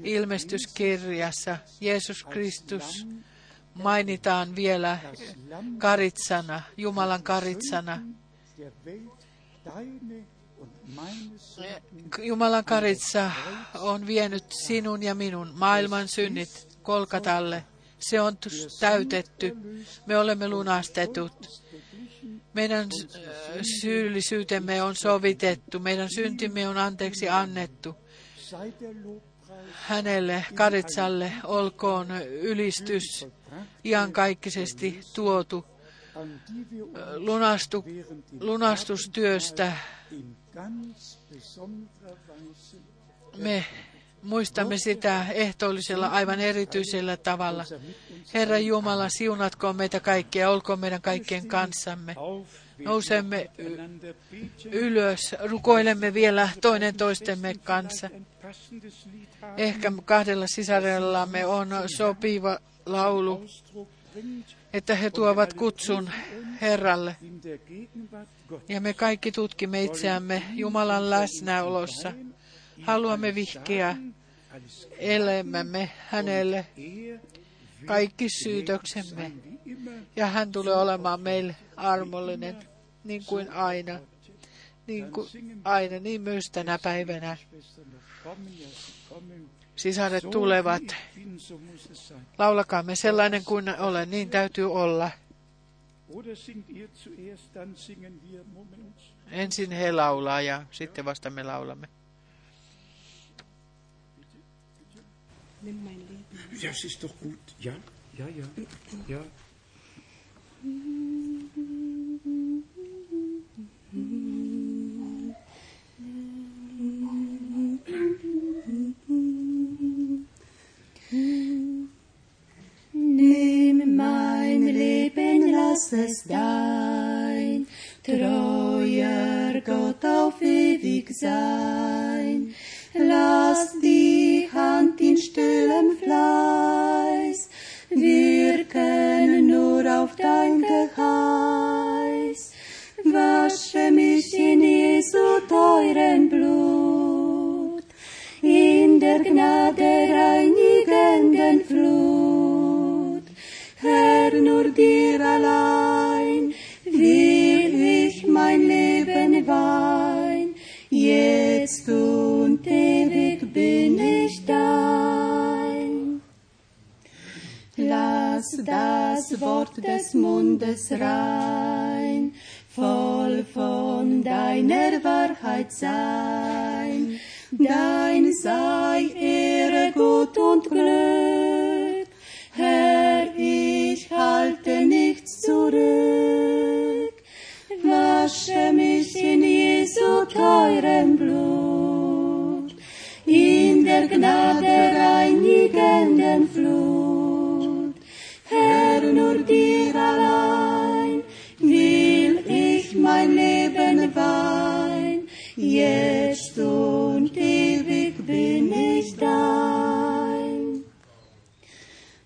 ilmestyskirjassa. Jeesus Kristus mainitaan vielä karitsana, Jumalan karitsana. Jumalan karitsa on vienyt sinun ja minun maailman synnit Kolkatalle. Se on täytetty. Me olemme lunastetut. Meidän syyllisyytemme on sovitettu. Meidän syntimme on anteeksi annettu. Hänelle, Karitsalle, olkoon ylistys iankaikkisesti tuotu lunastu, lunastustyöstä. Me muistamme sitä ehtoollisella aivan erityisellä tavalla. Herra Jumala, siunatkoon meitä kaikkia, olkoon meidän kaikkien kanssamme. Nousemme ylös, rukoilemme vielä toinen toistemme kanssa. Ehkä kahdella sisarellamme on sopiva laulu, että he tuovat kutsun Herralle. Ja me kaikki tutkimme itseämme Jumalan läsnäolossa. Haluamme vihkiä elämämme hänelle kaikki syytöksemme. Ja hän tulee olemaan meille armollinen, niin kuin aina. Niin kuin aina, niin myös tänä päivänä. Sisaret tulevat. Laulakaamme sellainen kuin olen, niin täytyy olla. Ensin he laulaa ja sitten vasta me laulamme. Ja, es ist doch gut. Ja, ja, ja, ja. Nimm mein Leben, lass es dein treuer Gott auf ewig sein. Lass die Hand in stillem Fleiß wirken nur auf dein Geheiß. Wasche mich in Jesu teuren Blut, in der Gnade reinigenden Flut. Herr, nur dir allein will ich mein Leben weihen, jetzt und ewig bin ich dein. Lass das Wort des Mundes rein, voll von deiner Wahrheit sein. Dein sei Ehre, Gut und Glück. Herr, ich halte nichts zurück. Wasche mich in Jesu teurem Blut, in der Gnade reinigenden Flut. Herr, nur dir allein dein.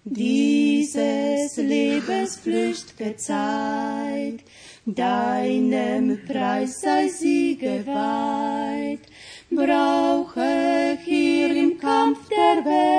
Dieses Lebens flücht'ge Zeit, deinem Preis sei sie geweiht, brauche hier im Kampf der Welt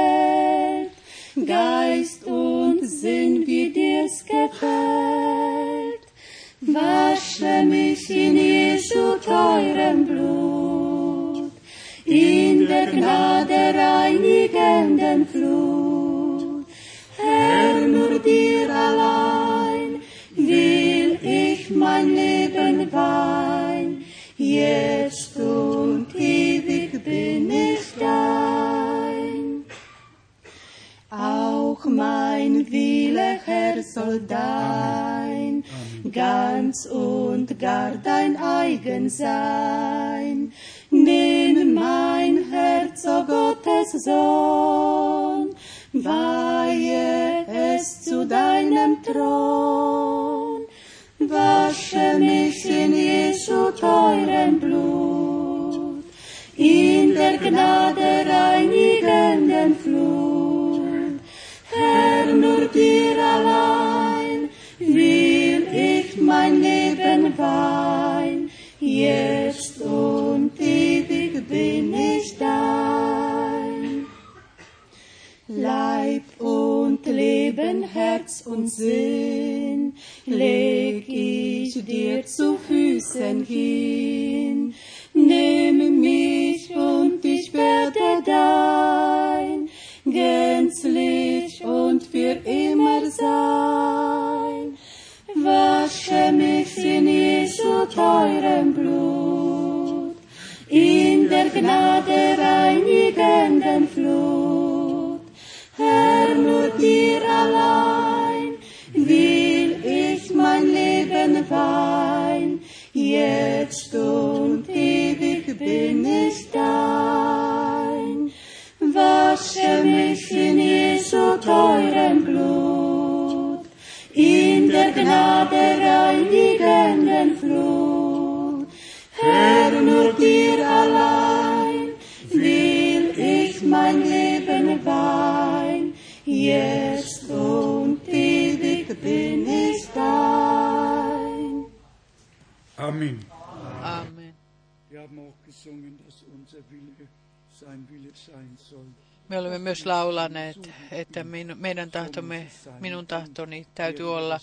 myös laulaneet, että minu, meidän tahtomme, minun tahtoni täytyy olla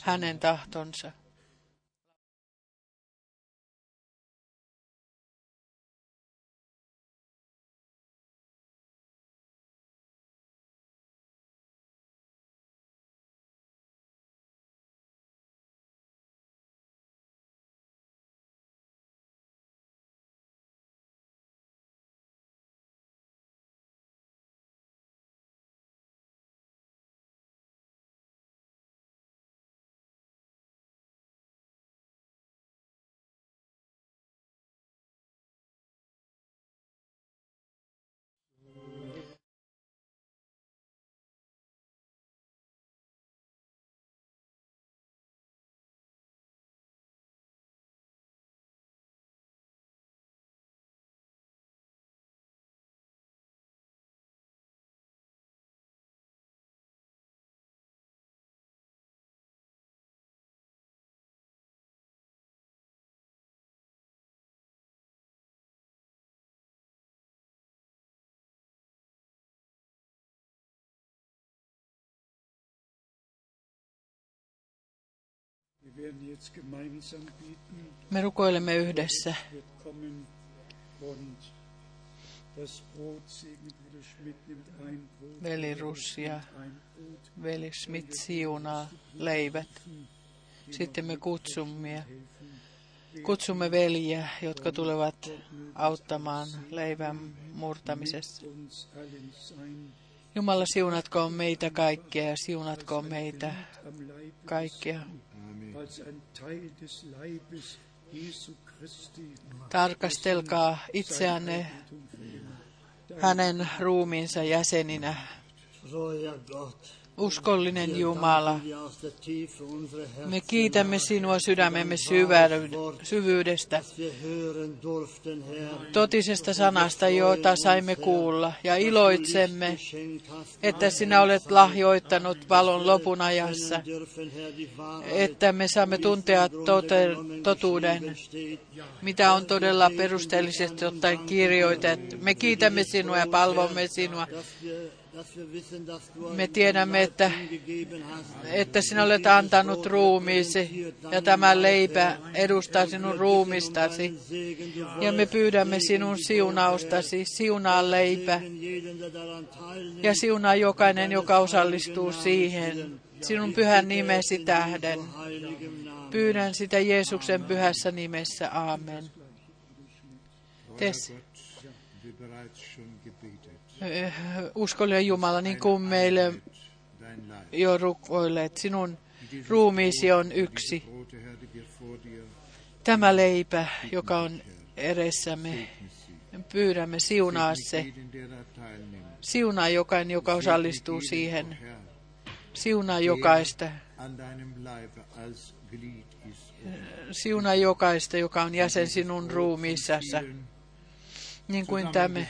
hänen tahtonsa. Me rukoilemme yhdessä. Veli Russi ja Ein Brot. veli Smith siunaa leivät. Sitten me kutsumme, kutsumme veljiä, jotka tulevat auttamaan leivän murtamisessa. Jumala siunatkoon meitä kaikkia ja siunatkoon meitä kaikkia. Tarkastelkaa itseänne hänen ruumiinsa jäseninä. Uskollinen Jumala, me kiitämme sinua sydämemme syvyydestä, totisesta sanasta, jota saimme kuulla, ja iloitsemme, että sinä olet lahjoittanut valon lopun ajassa, että me saamme tuntea totuuden, mitä on todella perusteellisesti ottaen kirjoitettu. Me kiitämme sinua ja palvomme sinua. Me tiedämme, että, että sinä olet antanut ruumiisi ja tämä leipä edustaa sinun ruumistasi. Ja me pyydämme sinun siunaustasi, siunaa leipä ja siunaa jokainen, joka osallistuu siihen. Sinun pyhän nimesi tähden. Pyydän sitä Jeesuksen pyhässä nimessä. Aamen. Tes, eh, uskollinen Jumala, niin kuin meille jo rukoilleet, sinun ruumiisi on yksi. Tämä leipä, joka on edessämme, pyydämme siunaa se. Siunaa jokainen, joka osallistuu siihen. Siunaa jokaista. Siunaa jokaista, joka on jäsen sinun ruumiissasi. Niin kuin tämä,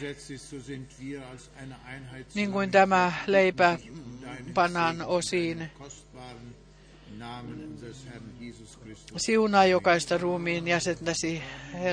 niin kuin tämä leipä Segen, osiin. Siunaa jokaista ruumiin jäsentäsi, Herra.